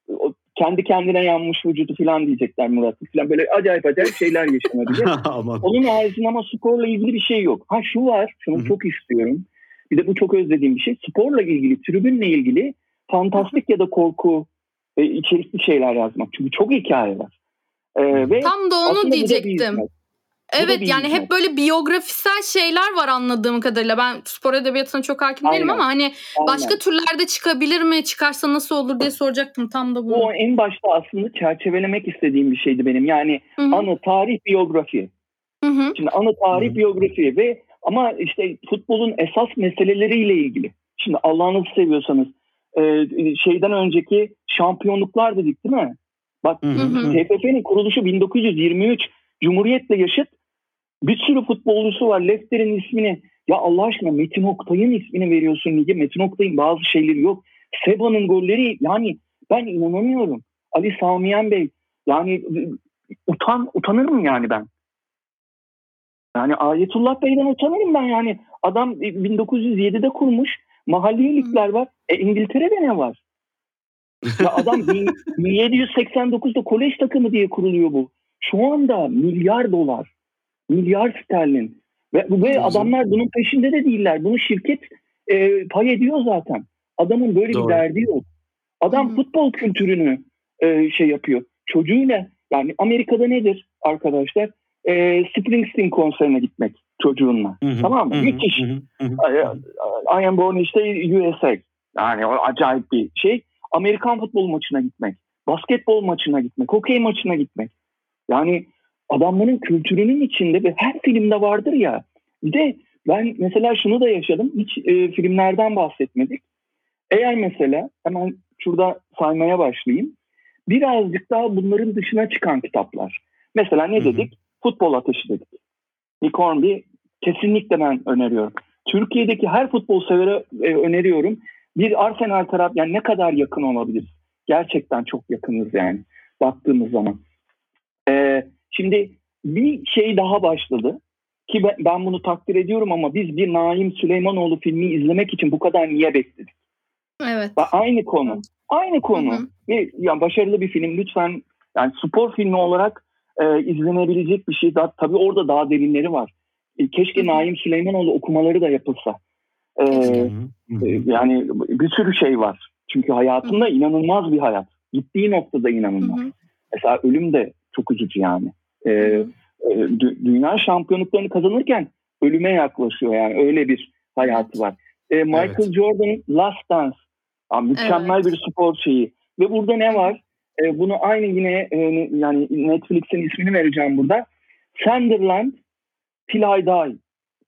o kendi kendine yanmış vücudu falan diyecekler Murat falan böyle acayip acayip şeyler yaşanabilir. Onun haricinde ama sporla ilgili bir şey yok. Ha şu var, şunu Hı hı. çok istiyorum. Bir de bu çok özlediğim bir şey. Sporla ilgili, tribünle ilgili fantastik ya da korku e, içerikli şeyler yazmak. Çünkü çok hikaye var. E, ve Tam da onu diyecektim. da Evet yani hizmet. hep böyle biyografisel şeyler var anladığım kadarıyla. Ben spor edebiyatına çok hakim değilim Aynen. ama hani Aynen. başka türlerde çıkabilir mi? Çıkarsa nasıl olur diye soracaktım tam da bunu. Bu en başta aslında çerçevelemek istediğim bir şeydi benim. Yani Hı hı. anı, tarih, biyografi. Hı hı. Şimdi anı, tarih, Hı hı. biyografi ve ama işte futbolun esas meseleleriyle ilgili. Şimdi Allah'ınızı seviyorsanız e, şeyden önceki şampiyonluklar dedik değil mi? Bak. TFF'nin kuruluşu 1923 Cumhuriyet'le yaşıt bir sürü futbolcusu var. Leicester'in ismini ya Allah aşkına Metin Oktay'ın ismini veriyorsun lige. Metin Oktay'ın bazı şeyleri yok. Seba'nın golleri yani ben inanamıyorum. Ali Samiyen Bey yani utan utanırım yani ben. Yani Ayetullah Bey'den utanırım ben yani. Adam 1907'de kurmuş. Mahalli ligler var. E İngiltere'de ne var? Ya adam bin- 1789'da kolej takımı diye kuruluyor bu. Şu anda milyar dolar, milyar sterlin. Ve, ve adamlar bunun peşinde de değiller. Bunu şirket e, pay ediyor zaten. Adamın böyle Doğru. bir derdi yok. Adam Hı hı. futbol kültürünü e, şey yapıyor. Çocuğuyla yani Amerika'da nedir arkadaşlar? E, Springsteen konserine gitmek çocuğunla. Hı hı, Tamam mı? hı hı, Müthiş. hı hı, hı hı. I am born işte USA. Yani o acayip bir şey. Amerikan futbol maçına gitmek, basketbol maçına gitmek, hokey maçına gitmek. Yani adamların kültürünün içinde ve her filmde vardır ya. Bir de ben mesela şunu da yaşadım. Hiç e, filmlerden bahsetmedik. Eğer mesela hemen şurada saymaya başlayayım. Birazcık daha bunların dışına çıkan kitaplar. Mesela ne Hı hı. dedik? Futbol ateşi dedik. Nick Hornby kesinlikle ben öneriyorum. Türkiye'deki her futbol severe e, öneriyorum. Bir Arsenal taraf yani ne kadar yakın olabiliriz? Gerçekten çok yakınız yani baktığımız zaman. E, şimdi bir şey daha başladı ki ben, ben bunu takdir ediyorum ama biz bir Naim Süleymanoğlu filmi izlemek için bu kadar niye bekledik? Evet. Aynı konu. Aynı konu. Hı hı. Ve yani başarılı bir film lütfen yani spor filmi olarak e, izlenebilecek bir şey. Daha, tabii orada daha derinleri var. E, keşke Hı hı. Naim Süleymanoğlu okumaları da yapılsa. E, hı e, yani bir sürü şey var. Çünkü hayatında inanılmaz bir hayat. Gittiği noktada inanılmaz. hı. Mesela ölüm de çok üzücü yani. E, hı. e, dü- dünya şampiyonluklarını kazanırken ölüme yaklaşıyor yani öyle bir hayatı var. E, Michael Evet. Jordan'ın Last Dance Abi mükemmel Evet. bir spor şeyi ve burada ne var? E, bunu aynı yine e, yani Netflix'in ismini vereceğim burada. Sunderland Till I Die.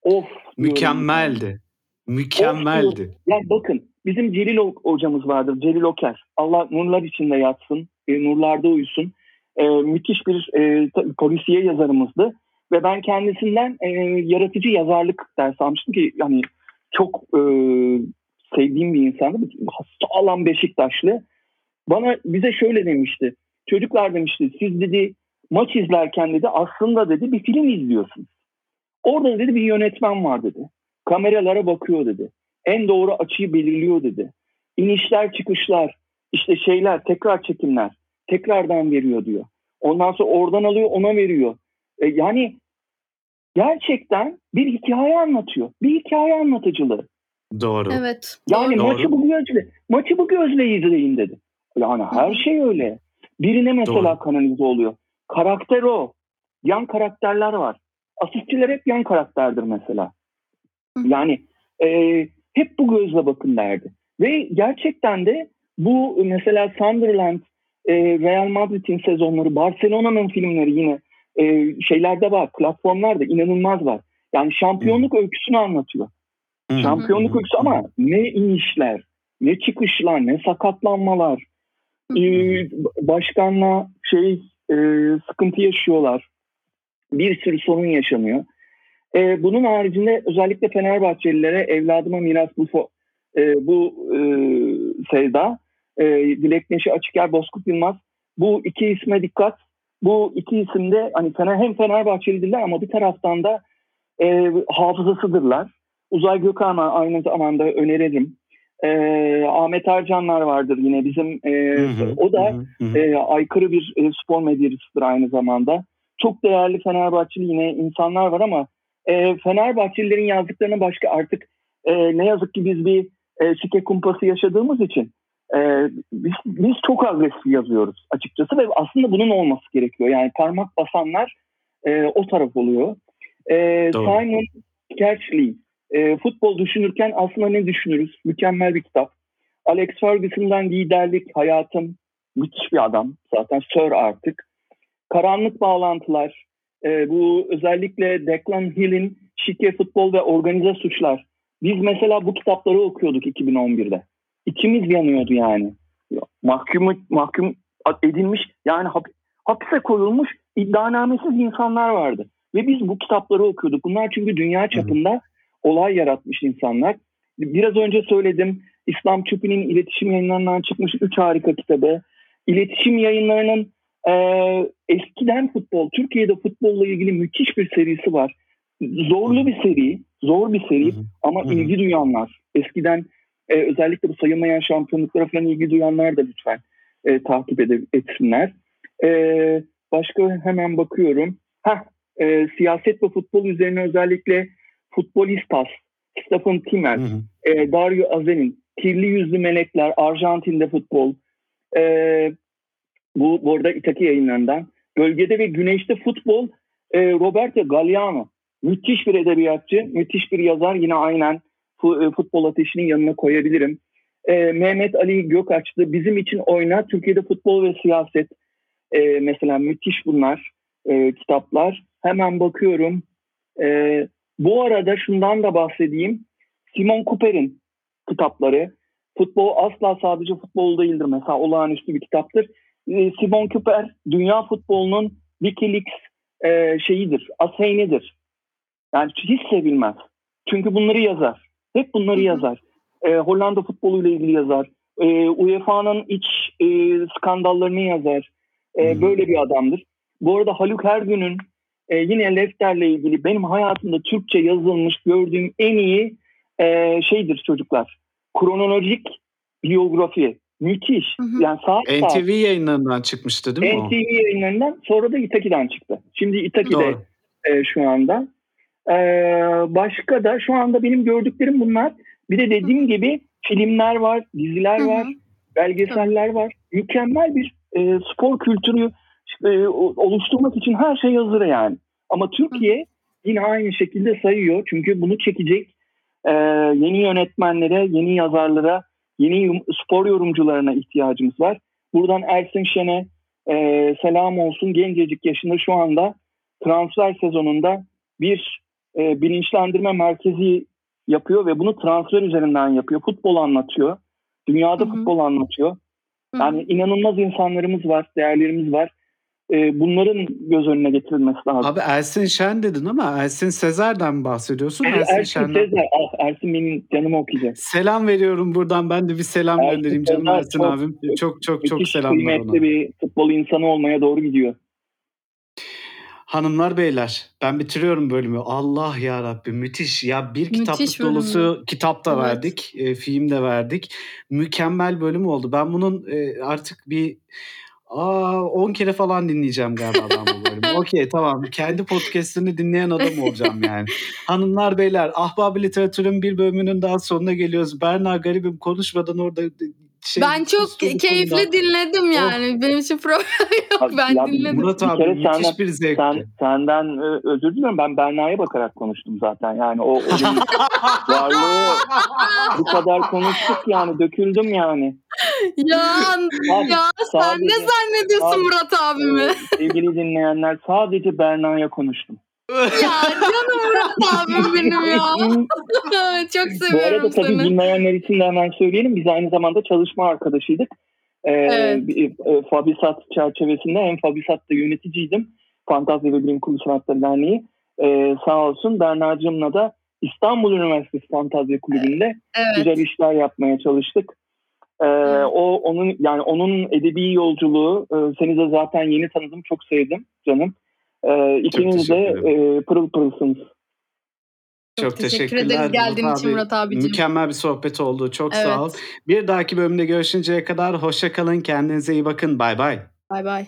Of. diyorum. Mükemmeldi. Mükemmeldi. Yani bakın bizim Celil hocamız vardır. Celil Oker. Allah nurlar içinde yatsın. E, nurlarda uyusun. E, müthiş bir e, polisiye yazarımızdı. Ve ben kendisinden e, yaratıcı yazarlık dersi almıştım ki yani çok e, sevdiğim bir insandı. Sağlam Beşiktaşlı. Bana bize şöyle demişti. Çocuklar demişti siz dedi maç izlerken dedi aslında dedi bir film izliyorsunuz. Orada dedi bir yönetmen var dedi. Kameralara bakıyor dedi. En doğru açıyı belirliyor dedi. İnişler çıkışlar işte şeyler tekrar çekimler tekrardan veriyor diyor. Ondan sonra oradan alıyor ona veriyor. E, yani gerçekten bir hikaye anlatıyor. Bir hikaye anlatıcılığı. Doğru. Evet. Yani Doğru. maçı bu gözle, maçı bu gözle izleyin dedi. Yani her şey öyle. Birine mesela Doğru. kanalize oluyor. Karakter o. Yan karakterler var. Asistçiler hep yan karakterdir mesela. Yani e, hep bu gözle bakın derdi. Ve gerçekten de bu mesela Sunderland, e, Real Madrid'in sezonları, Barcelona'nın filmleri yine e, şeylerde var, platformlarda inanılmaz var. Yani şampiyonluk öyküsünü anlatıyor. Hı. Şampiyonluk hı. öyküsü ama ne inişler, ne çıkışlar, ne sakatlanmalar. Hı. Ee, başkanla şey e, sıkıntı yaşıyorlar. Bir sürü sorun yaşanıyor. Ee, bunun haricinde özellikle Fenerbahçelilere evladıma miras bu e, bu e, sevda. E, Dilek Neşe Açıker, Bozkurt Yılmaz. Bu iki isme dikkat. Bu iki isim de hani Fener, hem Fenerbahçelidirler ama bir taraftan da e, hafızasıdırlar. Uzay Gökhan'a aynı zamanda öneririm. E, Ahmet Ercanlar vardır yine bizim. E, Hı hı. o da. Hı hı. e, aykırı bir e, spor medyacısıdır aynı zamanda. Çok değerli Fenerbahçeli yine insanlar var ama e, Fenerbahçelilerin yazdıklarına başka artık e, ne yazık ki biz bir e, şike kumpası yaşadığımız için e, biz, biz çok agresif yazıyoruz açıkçası ve aslında bunun olması gerekiyor. Yani parmak basanlar e, o taraf oluyor. E, Doğru. Simon Kersley e, futbol düşünürken aslında ne düşünürüz? Mükemmel bir kitap. Alex Ferguson'dan liderlik, hayatım, müthiş bir adam. Zaten Sir artık. Karanlık bağlantılar. E, bu özellikle Declan Hill'in şike futbol ve organize suçlar. Biz mesela bu kitapları okuyorduk 2011'de. İçimiz yanıyordu yani. Mahkum, mahkum edilmiş yani hap- hapise koyulmuş iddianamesiz insanlar vardı. Ve biz bu kitapları okuyorduk. Bunlar çünkü dünya çapında olay yaratmış insanlar. Biraz önce söyledim. İslam Çupi'nin iletişim yayınlarından çıkmış üç harika kitabı. İletişim yayınlarının e, eskiden futbol, Türkiye'de futbolla ilgili müthiş bir serisi var. Zorlu bir seri, zor bir seri ama ilgi duyanlar. Eskiden e, özellikle bu sayılmayan şampiyonluklara falan ilgi duyanlar da lütfen e, takip ede- etsinler. E, başka hemen bakıyorum. Heh, e, siyaset ve futbol üzerine özellikle Futbolistas, Stephen Timmer, Hı hı. e, Dario Azen'in Kirli Yüzlü Melekler, Arjantin'de futbol, e, bu, bu arada İtaki yayınlarından. Bölgede ve Güneşte futbol, e, Roberto Galliano. Müthiş bir edebiyatçı, müthiş bir yazar. Yine aynen e, futbol ateşinin yanına koyabilirim. E, Mehmet Ali Gökaç'tı. Bizim için oyna. Türkiye'de futbol ve siyaset. E, mesela müthiş bunlar e, kitaplar. Hemen bakıyorum. E, bu arada şundan da bahsedeyim. Simon Cooper'in kitapları. Futbol asla sadece futbol değildir. Mesela olağanüstü bir kitaptır. E, Simon Cooper dünya futbolunun Wikileaks e, şeyidir, aseynidir. Yani hiç sevilmez. Çünkü bunları yazar. Hep bunları yazar. E, Hollanda futboluyla ilgili yazar. E, UEFA'nın iç e, skandallarını yazar. E, böyle bir adamdır. Bu arada Haluk Ergün'ün e, yine Lefter'le ilgili benim hayatımda Türkçe yazılmış gördüğüm en iyi e, şeydir çocuklar. Kronolojik biyografi. Müthiş. Hı hı. Yani saat saat. NTV yayınlarından çıkmıştı değil mi o? NTV yayınlarından sonra da İtaki'den çıktı. Şimdi İtaki'de e, şu anda. E, başka da şu anda benim gördüklerim bunlar. Bir de dediğim gibi filmler var, diziler Hı hı. var, belgeseller var. Mükemmel bir e, spor kültürü e, o- oluşturmak için her şey hazır yani. Ama Türkiye yine aynı şekilde sayıyor. Çünkü bunu çekecek e, yeni yönetmenlere, yeni yazarlara, yeni spor yorumcularına ihtiyacımız var. Buradan Ersin Şen'e e, selam olsun. Gencecik yaşında şu anda transfer sezonunda bir e, bilinçlendirme merkezi yapıyor ve bunu transfer üzerinden yapıyor. Futbol anlatıyor. Dünyada Hı hı. futbol anlatıyor. Yani inanılmaz insanlarımız var, değerlerimiz var. E, bunların göz önüne getirilmesi lazım. Abi Ersin Şen dedin ama Ersin Sezer'den bahsediyorsun? Er- Ersin, Ersin Şen'den. Sezer, ah, Ersin benim canımı okuyacak. Selam veriyorum buradan. Ben de bir selam Ersin göndereyim canım Sezer Ersin çok- abim. Çok çok çok selamlar kıymetli ona. bir futbol insanı olmaya doğru gidiyor. Hanımlar beyler ben bitiriyorum bölümü. Allah ya Rabbi müthiş. Ya bir kitaplık Müthiş dolusu kitap da Evet. verdik. E, film de verdik. Mükemmel bölüm oldu. Ben bunun e, artık bir Aa 10 kere falan dinleyeceğim galiba ben bu bölümü. Okey tamam. Kendi podcast'ini dinleyen adam olacağım yani. Hanımlar beyler Ahbab Literatür'ün bir bölümünün daha sonuna geliyoruz. Berna garibim konuşmadan orada şey, ben çok keyifli konuda. dinledim yani. Benim için problem yok. Abi, Ben ya dinledim. Murat Bir abi kere müthiş senden- bir zevkti. Sen, senden e, özür diliyorum. Ben Berna'ya bakarak konuştum zaten. Yani o onun varlığı bu kadar konuştuk yani. Döküldüm yani. Ya, Abi, ya sen ne zannediyorsun Abi, Murat abimi? e, sevgili dinleyenler sadece Berna'ya konuştum. Ya canım Murat abim benim ya. Çok Bu seviyorum arada tabii seni. bilmeyenler için de hemen söyleyelim. Biz aynı zamanda çalışma arkadaşıydık. Ee, Evet. bir- e, Fabisat çerçevesinde hem Fabisat'ta yöneticiydim. Fantazya ve Bilim Kurulu Sanatları Derneği. Ee, sağ olsun Berna'cığımla da İstanbul Üniversitesi Fantazya Kulübü'nde Evet. güzel işler yapmaya çalıştık. Ee, Evet. o onun yani onun edebi yolculuğu e, seni de zaten yeni tanıdım çok sevdim canım. Ee, ikiniz de teşekkür ederim. e, pırıl pırılsınız. Çok, teşekkür teşekkürler ederiz geldiğin Murat için abi. Murat abicim. Mükemmel bir sohbet oldu. Çok Evet. sağ ol. Bir dahaki bölümde görüşünceye kadar hoşça kalın. Kendinize iyi bakın. Bay bay. Bay bay.